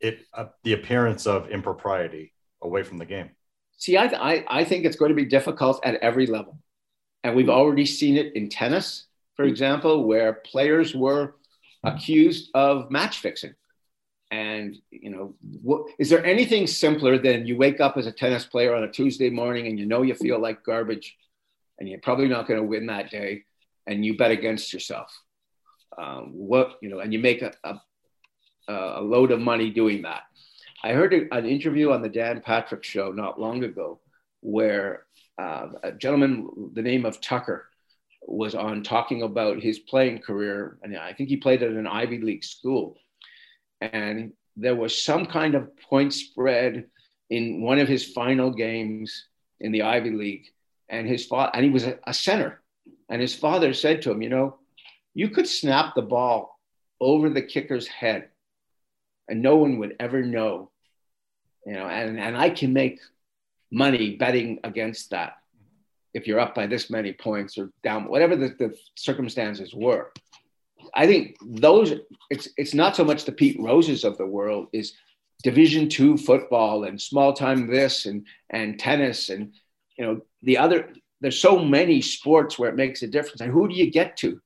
it uh, the appearance of impropriety away from the game? See, I, th- I, I think it's going to be difficult at every level. And we've already seen it in tennis, for example, where players were accused of match fixing and you know, what, is there anything simpler than you wake up as a tennis player on a Tuesday morning and you know you feel like garbage, and you're probably not going to win that day, and you bet against yourself. Um, what you know, and you make a, a, a load of money doing that. I heard an interview on the Dan Patrick show not long ago where uh, a gentleman, the name of Tucker, was on talking about his playing career, and I think he played at an Ivy League school and there was some kind of point spread in one of his final games in the Ivy League, and his father and he was a, a center, and his father said to him, "You know, you could snap the ball over the kicker's head, and no one would ever know. You know, and, and I can make money betting against that if you're up by this many points or down, whatever the, the circumstances were. I think those it's it's not so much the Pete Roses of the world is Division two football and small time this and and tennis and you know the other. There's so many sports where it makes a difference. And who do you get to?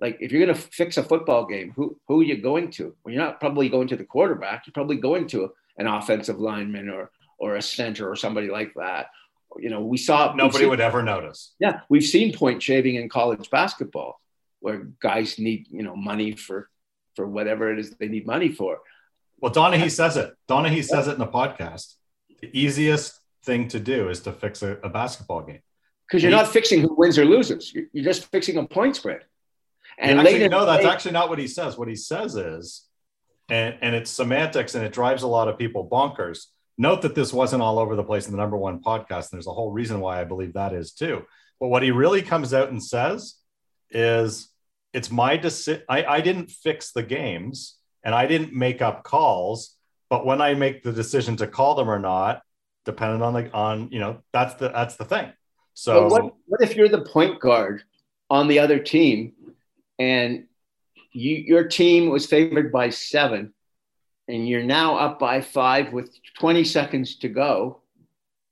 Like if you're going to fix a football game, who who are you going to? Well, you're not probably going to the quarterback. You're probably going to an offensive lineman or or a center or somebody like that. You know, we saw nobody seen, would ever notice. Yeah, we've seen point shaving in college basketball, where guys need you know money for for whatever it is they need money for. Well, Donaghy says it. Donaghy says it in the podcast. The easiest thing to do is to fix a, a basketball game because you're not fixing who wins or loses. You're, you're just fixing a point spread. And actually, no, that's actually not what he says. What he says is, and, and it's semantics and it drives a lot of people bonkers. Note that this wasn't all over the place in the number one podcast. And there's a whole reason why I believe that is too. But what he really comes out and says is it's my decision. I, didn't fix the games and I didn't make up calls. But when I make the decision to call them or not, depending on the on, you know, that's the that's the thing. So what, what if you're the point guard on the other team and you, your team was favored by seven and you're now up by five with 20 seconds to go,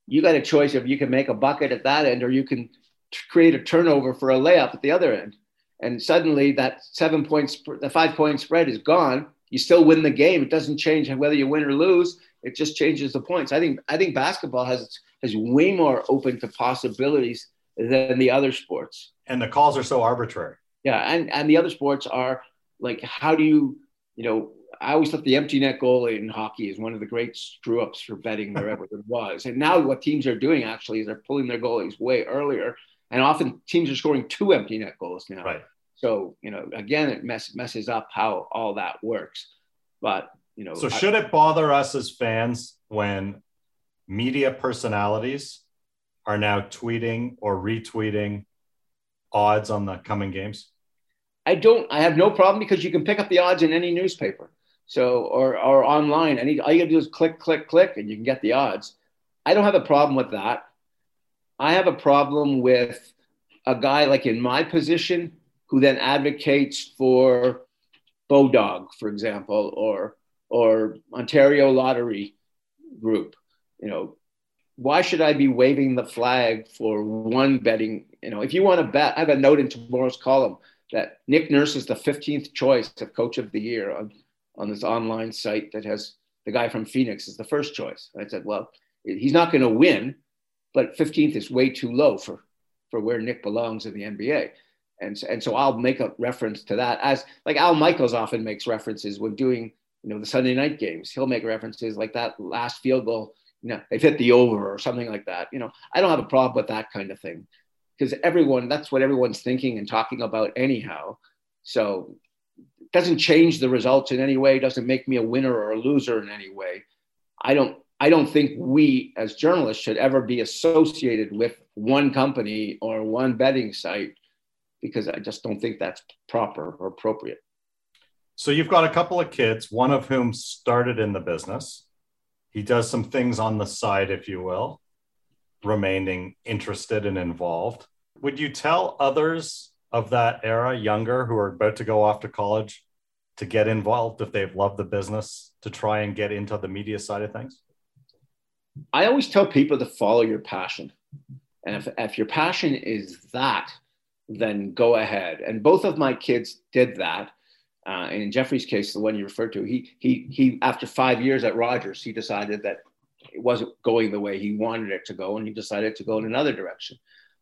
you got a choice of you can make a bucket at that end or you can create a turnover for a layup at the other end. And suddenly that seven points, the five point spread is gone. You still win the game. It doesn't change whether you win or lose. It just changes the points. I think I think basketball has has way more open to possibilities than the other sports. And the calls are so arbitrary. Yeah, and and the other sports are like, how do you, you know, I always thought the empty net goalie in hockey is one of the great screw ups for betting there ever was. And now what teams are doing actually is they're pulling their goalies way earlier, and often teams are scoring two empty net goals now. Right. So you know, again, it mess, messes up how all that works. But you know, so should I, it bother us as fans when media personalities are now tweeting or retweeting odds on the coming games? I don't. I have no problem because you can pick up the odds in any newspaper. So or or online. Any all you gotta do is click, click, click, and you can get the odds. I don't have a problem with that. I have a problem with a guy like in my position who then advocates for Bodog, for example, or or Ontario Lottery Group. You know, why should I be waving the flag for one betting? You know, if you want to bet, I have a note in tomorrow's column that Nick Nurse is the 15th choice of coach of the year on, on this online site that has the guy from Phoenix is the first choice. I said, well, he's not going to win, but 15th is way too low for, for where Nick belongs in the NBA. And, and so I'll make a reference to that as like Al Michaels often makes references when doing, you know, the Sunday night games. He'll make references like that last field goal you know, they've hit the over or something like that. You know, I don't have a problem with that kind of thing because everyone, that's what everyone's thinking and talking about anyhow. So it doesn't change the results in any way, doesn't make me a winner or a loser in any way. I don't, I don't think we as journalists should ever be associated with one company or one betting site because I just don't think that's proper or appropriate. So you've got a couple of kids, one of whom started in the business he does some things on the side, if you will, remaining interested and involved. Would you tell others of that era, younger, who are about to go off to college, to get involved if they've loved the business, to try and get into the media side of things? I always tell people to follow your passion. And if, if your passion is that, then go ahead. And both of my kids did that. Uh, in Jeffrey's case, the one you referred to, he he he after five years at Rogers, he decided that it wasn't going the way he wanted it to go, and he decided to go in another direction.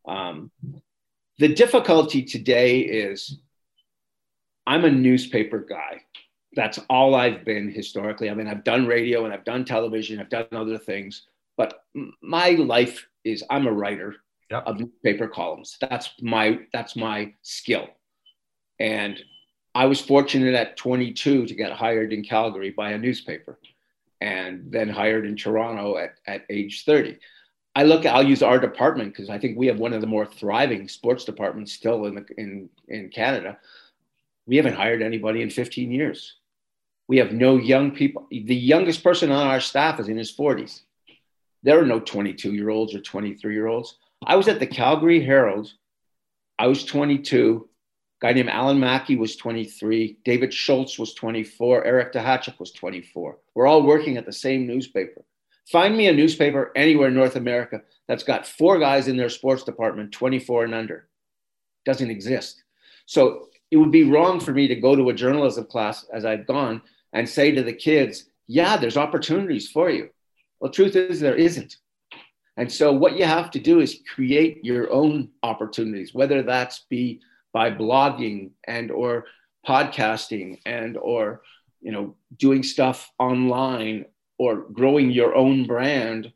Um, the difficulty today is I'm a newspaper guy. That's all I've been historically. I mean, I've done radio and I've done television, I've done other things, but my life is I'm a writer yep. of newspaper columns. That's my that's my skill. And I was fortunate at 22 to get hired in Calgary by a newspaper and then hired in Toronto at, at age 30. I look, I'll use our department because I think we have one of the more thriving sports departments still in, the, in, in Canada. We haven't hired anybody in 15 years. We have no young people. The youngest person on our staff is in his 40s. There are no 22 year olds or 23 year olds. I was at the Calgary Herald. I was 22. A guy named Allan Maki was 23. David Schultz was 24. Eric Duhatschek was 24. We're all working at the same newspaper. Find me a newspaper anywhere in North America that's got four guys in their sports department, 24 and under. Doesn't exist. So it would be wrong for me to go to a journalism class as I've gone and say to the kids, yeah, there's opportunities for you. Well, truth is, there isn't. And so what you have to do is create your own opportunities, whether that's be by blogging and or podcasting and or you know doing stuff online or growing your own brand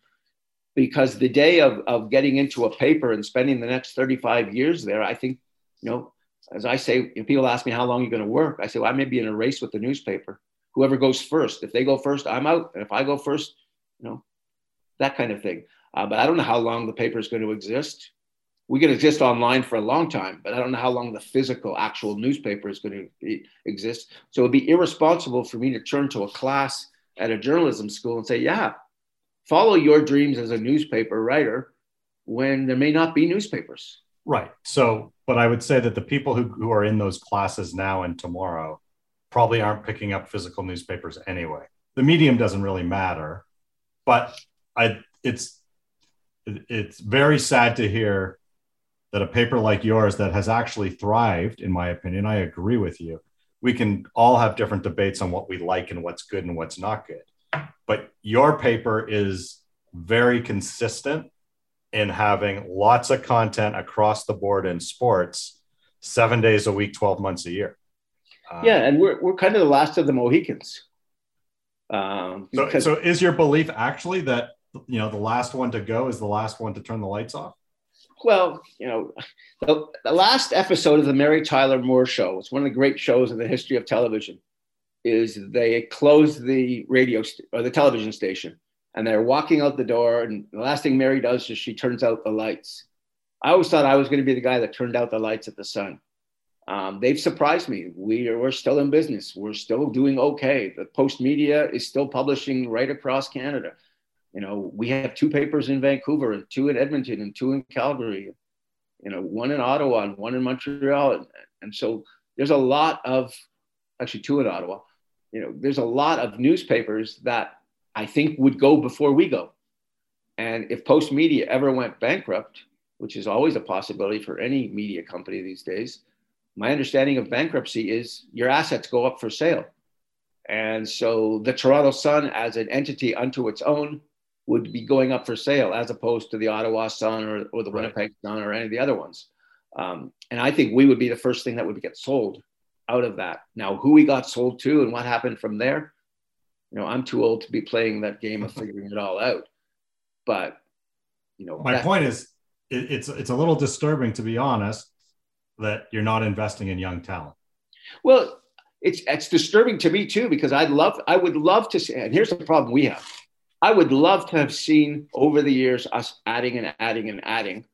because the day of, of getting into a paper and spending the next 35 years there i think you know as i say people ask me how long you're going to work i say well i may be in a race with the newspaper whoever goes first if they go first i'm out and if i go first you know that kind of thing uh, but i don't know how long the paper is going to exist we can exist online for a long time, but I don't know how long the physical, actual newspaper is going to exist. So it'd be irresponsible for me to turn to a class at a journalism school and say, yeah, follow your dreams as a newspaper writer when there may not be newspapers. Right. So, but I would say that the people who, who are in those classes now and tomorrow probably aren't picking up physical newspapers anyway. The medium doesn't really matter, but I, it's, it's very sad to hear that a paper like yours that has actually thrived, in my opinion, I agree with you. We can all have different debates on what we like and what's good and what's not good. But your paper is very consistent in having lots of content across the board in sports, seven days a week, 12 months a year. Um, yeah, and we're, we're kind of the last of the Mohicans. Um, so, so is your belief actually that you know the last one to go is the last one to turn the lights off? well, you know, the, the, last episode of the Mary Tyler Moore Show, it's one of the great shows in the history of television, is they close the radio st- or the television station and they're walking out the door. And the last thing Mary does is she turns out the lights. I always thought I was going to be the guy that turned out the lights at the sun. Um, they've surprised me. We are, we're still in business. We're still doing okay. The Postmedia is still publishing right across Canada. You know, we have two papers in Vancouver and two in Edmonton and two in Calgary, you know, one in Ottawa and one in Montreal. And, and so there's a lot of, actually two in Ottawa, you know, there's a lot of newspapers that I think would go before we go. And if Postmedia ever went bankrupt, which is always a possibility for any media company these days, my understanding of bankruptcy is your assets go up for sale. And so the Toronto Sun, as an entity unto its own, would be going up for sale as opposed to the Ottawa Sun or, or the Winnipeg right. Sun or any of the other ones. Um, and I think we would be the first thing that would get sold out of that. Now, who we got sold to and what happened from there, you know, I'm too old to be playing that game of figuring it all out. But, you know, my point is, it, it's it's a little disturbing to be honest that you're not investing in young talent. Well, it's it's disturbing to me too because I'd love I would love to see. And here's the problem we have I would love to have seen over the years us adding and adding and adding.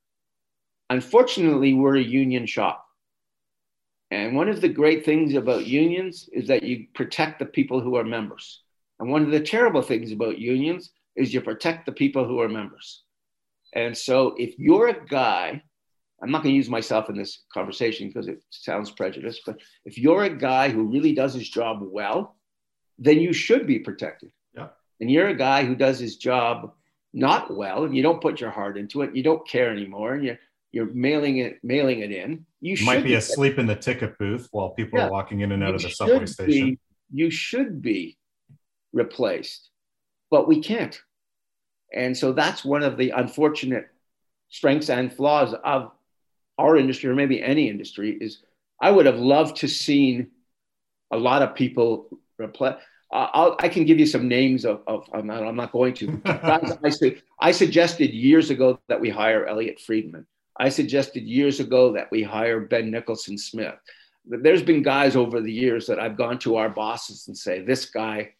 Unfortunately, we're a union shop. And one of the great things about unions is that you protect the people who are members. And one of the terrible things about unions is you protect the people who are members. And so if you're a guy, I'm not going to use myself in this conversation because it sounds prejudiced, but if you're a guy who really does his job well, then you should be protected Yeah. and you're a guy who does his job not well and you don't put your heart into it you don't care anymore and you're you're mailing it mailing it in you, might be asleep in the ticket booth while people yeah. are walking in and out you of the subway station be, you should be replaced but we can't and so that's one of the unfortunate strengths and flaws of our industry or maybe any industry is i would have loved to seen a lot of people uh, i can give you some names of, of I'm, not, I'm not going to. I, I suggested years ago that we hire Elliot Friedman. I suggested years ago that we hire Ben Nicholson Smith. There's been guys over the years that I've gone to our bosses and say, this guy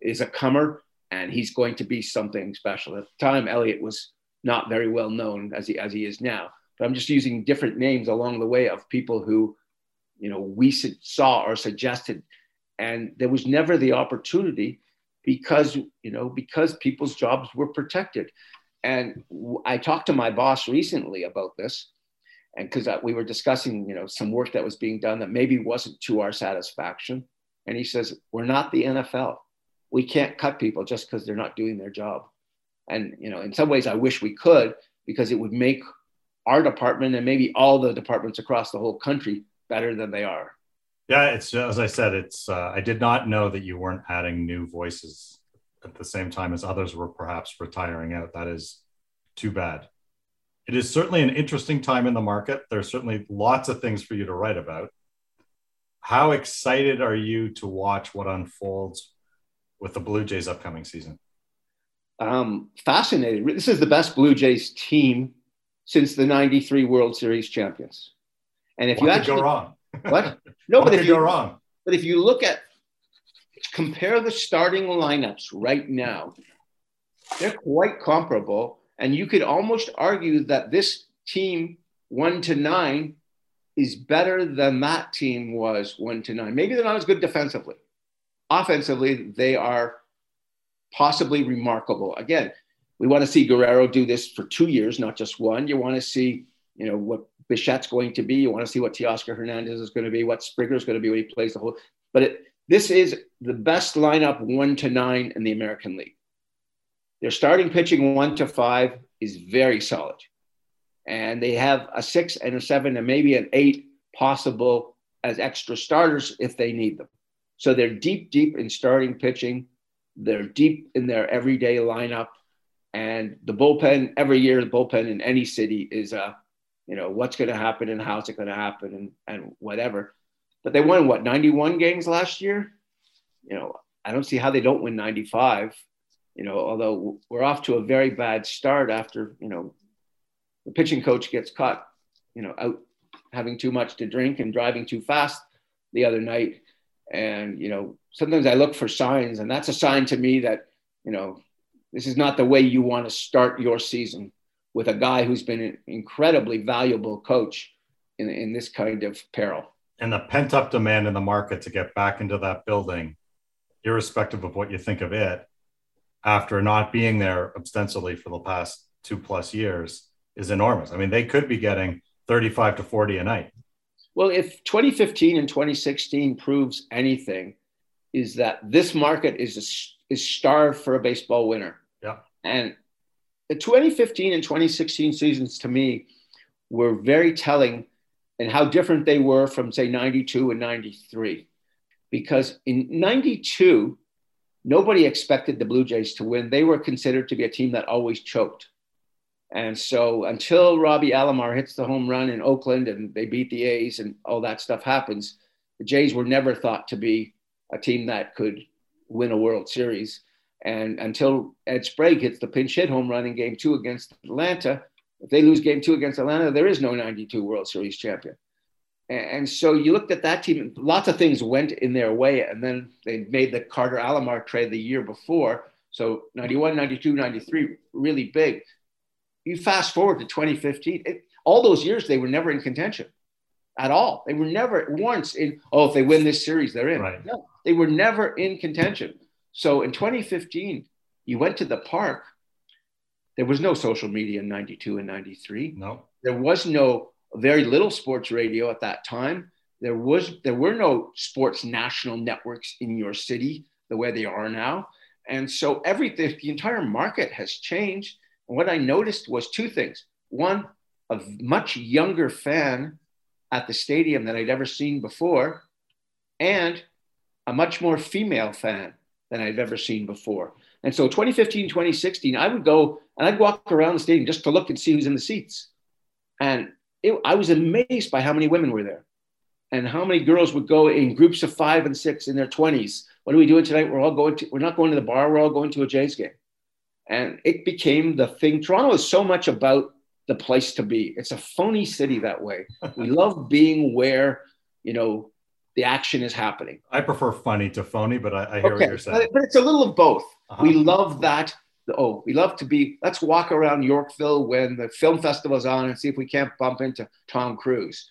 is a comer and he's going to be something special. At the time, Elliot was not very well known as he, as he is now. But I'm just using different names along the way of people who, you know, we saw or suggested. And there was never the opportunity because you know because people's jobs were protected. And i talked to my boss recently about this and because we were discussing you know some work that was being done that maybe wasn't to our satisfaction. And he says we're not the nfl we can't cut people just because they're not doing their job. And you know in some ways i wish we could because it would make our department and maybe all the departments across the whole country better than they are yeah it's as i said it's uh, i did not know that you weren't adding new voices at the same time as others were perhaps retiring out that is too bad it is certainly an interesting time in the market. There's certainly lots of things for you to write about. How excited are you to watch what unfolds with the Blue Jays upcoming season? Um, fascinated. This is the best Blue Jays team since the 93 World Series champions. And if what you actually go wrong, what? No, what but if you go wrong, but if you look at compare the starting lineups right now, they're quite comparable and you could almost argue that this team, one to nine, is better than that team was one to nine. Maybe they're not as good defensively. Offensively, they are possibly remarkable. Again, we want to see Guerrero do this for two years, not just one. You want to see, you know, what Bichette's going to be. You want to see what Teoscar Hernandez is going to be, what Springer is going to be when he plays the whole. But it, this is the best lineup one to nine in the American League. Their starting pitching one to five is very solid. And they have a six and a seven and maybe an eight possible as extra starters if they need them. So they're deep, deep in starting pitching. They're deep in their everyday lineup. And the bullpen, every year, the bullpen in any city is a, you know, what's going to happen and how's it going to happen and, and whatever. But they won what, 91 games last year? You know, I don't see how they don't win 95 you know, although we're off to a very bad start after, you know, the pitching coach gets caught, you know, out having too much to drink and driving too fast the other night. And, you know, sometimes I look for signs, and that's a sign to me that, you know, this is not the way you want to start your season with a guy who's been an incredibly valuable coach in, in this kind of peril. And the pent up demand in the market to get back into that building, irrespective of what you think of it, after not being there ostensibly for the past two plus years is enormous. I mean, they could be getting 35 to 40 a night. Well, if 2015 and 2016 proves anything, is that this market is a, is starved for a baseball winner. And the 2015 and 2016 seasons to me were very telling and how different they were from say 92 and 93 because in 92 nobody expected the Blue Jays to win. They were considered to be a team that always choked. And so until Robbie Alomar hits the home run in Oakland and they beat the A's and all that stuff happens, the Jays were never thought to be a team that could win a World Series. And until Ed Sprague hits the pinch hit home run in game two against Atlanta, if they lose game two against Atlanta, there is no 92 World Series champion. And so you looked at that team, lots of things went in their way. And then they made the Carter Alomar trade the year before. So 91, 92, 93, really big. You fast forward to 2015, it, all those years, they were never in contention at all. They were never once in, oh, if they win this series, they're in. Right. No, they were never in contention. So in 2015, you went to the park. There was no social media in 92 and 93. No. There was no very little sports radio at that time. There was there were no sports national networks in your city the way they are now, and so everything the entire market has changed. And what I noticed was two things: one, a much younger fan at the stadium than I'd ever seen before, and a much more female fan than I've ever seen before. And so 2015, 2016, I would go and I'd walk around the stadium just to look and see who's in the seats. And it, I was amazed by how many women were there and how many girls would go in groups of five and six in their 20s. What are we doing tonight? We're all going to, we're not going to the bar, we're all going to a Jays game. And it became the thing. Toronto is so much about the place to be. It's a phony city that way. we love being where, you know, the action is happening. I prefer funny to phony, but I, I hear okay. what you're saying. But it's a little of both. Uh-huh. We love that oh, we love to be, let's walk around Yorkville when the film festival's on and see if we can't bump into Tom Cruise.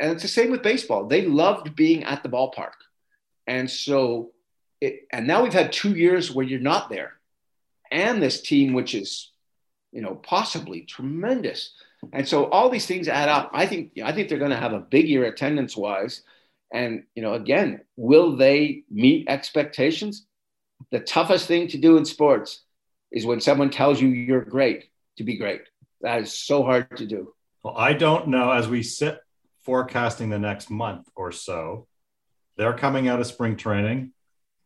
And it's the same with baseball. They loved being at the ballpark. And so, it, and now we've had two years where you're not there, and this team, which is, you know, possibly tremendous. And so all these things add up. I think I think they're going to have a big year attendance wise. And you know, again, will they meet expectations? The toughest thing to do in sports is when someone tells you you're great to be great. That is so hard to do. Well, I don't know. As we sit forecasting the next month or so, they're coming out of spring training.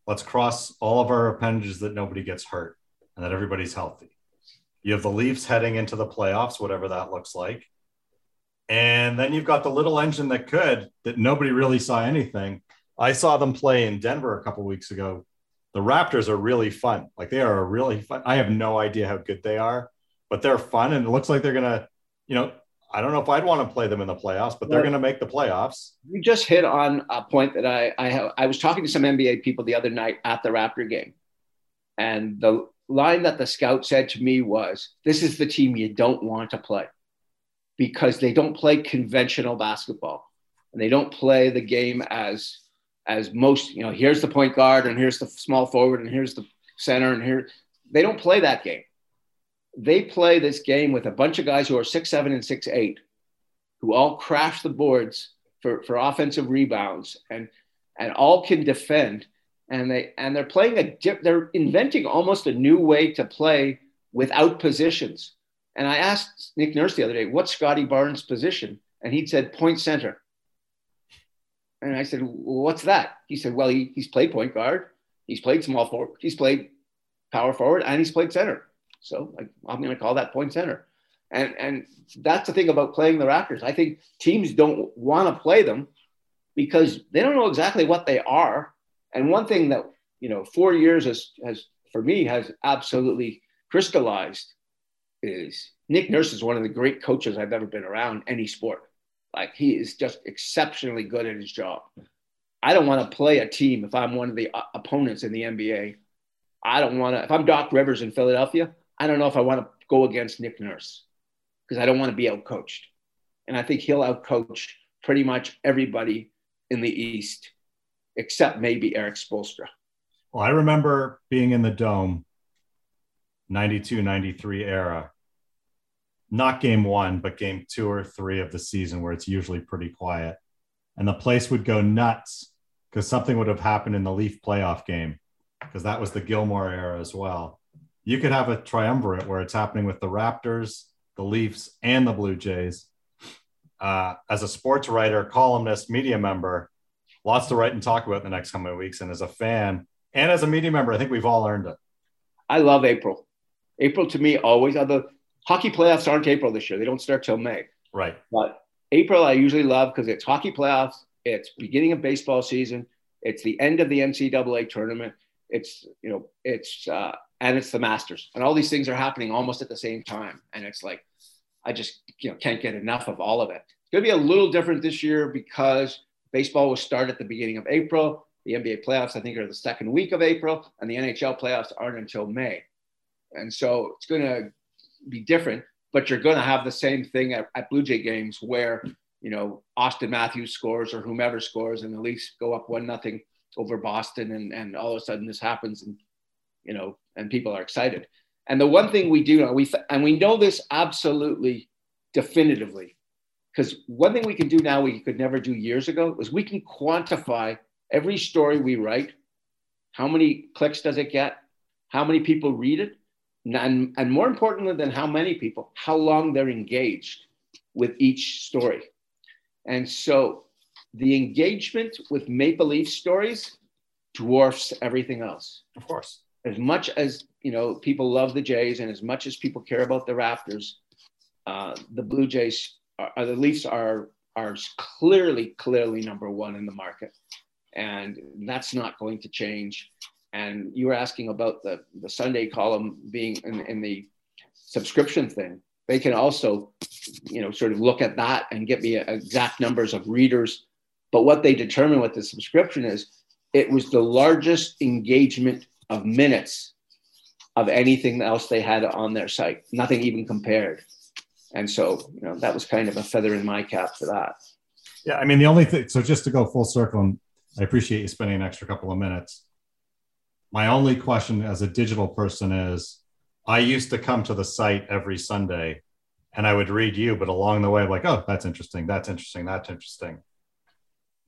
Let's cross all of our appendages that nobody gets hurt and that everybody's healthy. You have the Leafs heading into the playoffs, whatever that looks like. And then you've got the little engine that could, that nobody really saw anything. I saw them play in Denver a couple weeks ago. The Raptors are really fun. Like they are really fun. I have no idea how good they are, but they're fun. And it looks like they're going to, you know, I don't know if I'd want to play them in the playoffs, but they're going to make the playoffs. You just hit on a point that I I, have, I was talking to some NBA people the other night at the Raptor game, and the line that the scout said to me was, "This is the team you don't want to play." Because they don't play conventional basketball. And they don't play the game as as most you know here's the point guard and here's the small forward and here's the center and here they don't play that game. They play this game with a bunch of guys who are six seven and six eight who all crash the boards for, for offensive rebounds and and all can defend. And they and they're playing a they're inventing almost a new way to play without positions and I asked Nick Nurse the other day, what's Scottie Barnes' position? And he said, point center. And I said, well, what's that? He said, well, he, he's played point guard, he's played small forward, he's played power forward, and he's played center. So like, I'm going to call that point center. And, and that's the thing about playing the Raptors. I think teams don't want to play them because they don't know exactly what they are. And one thing that, you know, four years has, has for me, has absolutely crystallized is Nick Nurse is one of the great coaches I've ever been around any sport. Like he is just exceptionally good at his job. I don't want to play a team if I'm one of the uh, opponents in the NBA. I don't want to, if I'm Doc Rivers in Philadelphia, I don't know if I want to go against Nick Nurse because I don't want to be outcoached. And I think he'll outcoach pretty much everybody in the East except maybe Erik Spoelstra. Well, I remember being in the dome 92 93 era not game one but game two or three of the season where it's usually pretty quiet. And the place would go nuts because something would have happened in the leaf playoff game because that was the Gilmour era as well. You could have a triumvirate where it's happening with the raptors the leafs and the blue jays. Uh, as a sports writer columnist media member lots to write and talk about in the next coming weeks. And as a fan and as a media member i think we've all earned it. I love april. April to me always the hockey playoffs aren't April this year. They don't start till May. Right. But April I usually love because it's hockey playoffs. It's beginning of baseball season. It's the end of the NCAA tournament. It's you know it's uh, and it's the Masters and all these things are happening almost at the same time. And it's like I just you know can't get enough of all of it. It's going to be a little different this year because baseball will start at the beginning of April. The NBA playoffs I think are the second week of April, and the NHL playoffs aren't until May. And so it's going to be different, but you're going to have the same thing at, at Blue Jay games where, you know, Auston Matthews scores or whomever scores and the Leafs go up one nothing over Boston. And, and all of a sudden this happens and, you know, and people are excited. And the one thing we do know, we, and we know this absolutely definitively, because one thing we can do now we could never do years ago was we can quantify every story we write. How many clicks does it get? How many people read it? And, and more importantly than how many people, how long they're engaged with each story. And so the engagement with Maple Leaf stories dwarfs everything else. Of course. As much as you know, people love the Jays, and as much as people care about the Raptors, uh, the Blue Jays, are, uh, the Leafs are are clearly, clearly number one in the market, and that's not going to change. And you were asking about the, the Sunday column being in, in the subscription thing. They can also, you know, sort of look at that and get me exact numbers of readers. But what they determine with the subscription is it was the largest engagement of minutes of anything else they had on their site, nothing even compared. And so, you know, that was kind of a feather in my cap for that. Yeah, I mean, the only thing, so just to go full circle and I appreciate you spending an extra couple of minutes. My only question as a digital person is I used to come to the site every Sunday and I would read you, but along the way, I'm like, oh, that's interesting. That's interesting. That's interesting.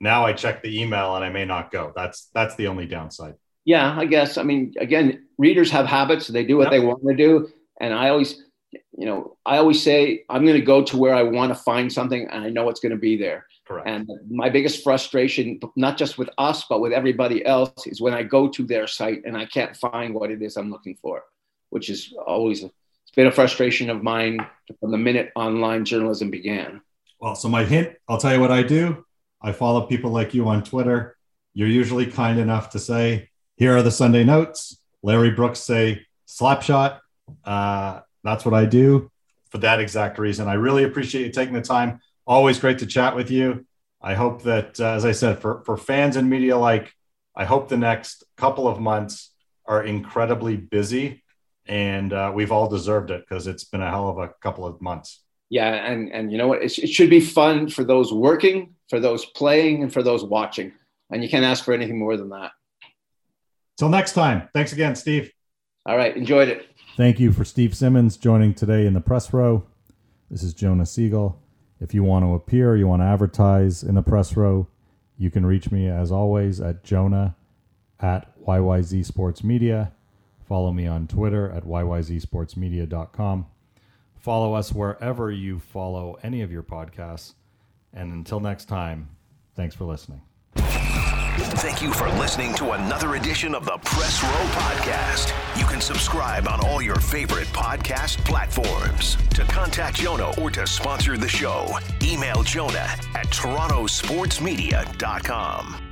Now I check the email and I may not go. That's that's the only downside. Yeah, I guess. I mean, again, readers have habits. They do what yep. they want to do. And I always, you know, I always say I'm going to go to where I want to find something and I know it's going to be there. Correct. And my biggest frustration, not just with us, but with everybody else, is when I go to their site and I can't find what it is I'm looking for, which is always it's been a frustration of mine from the minute online journalism began. Well, so my hint, I'll tell you what I do. I follow people like you on Twitter. You're usually kind enough to say, here are the Sunday notes. Larry Brooks say slapshot. Uh, that's what I do for that exact reason. I really appreciate you taking the time. Always great to chat with you. I hope that, uh, as I said, for, for fans and media like, I hope the next couple of months are incredibly busy and uh, we've all deserved it because it's been a hell of a couple of months. Yeah, and and you know what? It, it should be fun for those working, for those playing, and for those watching. And you can't ask for anything more than that. Till next time. Thanks again, Steve. All right, enjoyed it. Thank you for Steve Simmons joining today in the press row. This is Jonah Siegel. If you want to appear, you want to advertise in the press row, you can reach me as always at Jonah at YYZ Sports Media. Follow me on Twitter at YYZSportsMedia.com. Follow us wherever you follow any of your podcasts. And until next time, thanks for listening. Thank you for listening to another edition of the Press Row Podcast. You can subscribe on all your favorite podcast platforms. To contact Jonah or to sponsor the show, email Jonah at torontosportsmedia.com.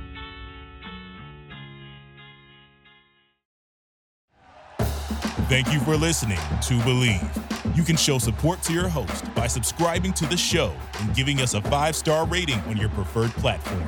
Thank you for listening to Bleav. You can show support to your host by subscribing to the show and giving us a five star rating on your preferred platform.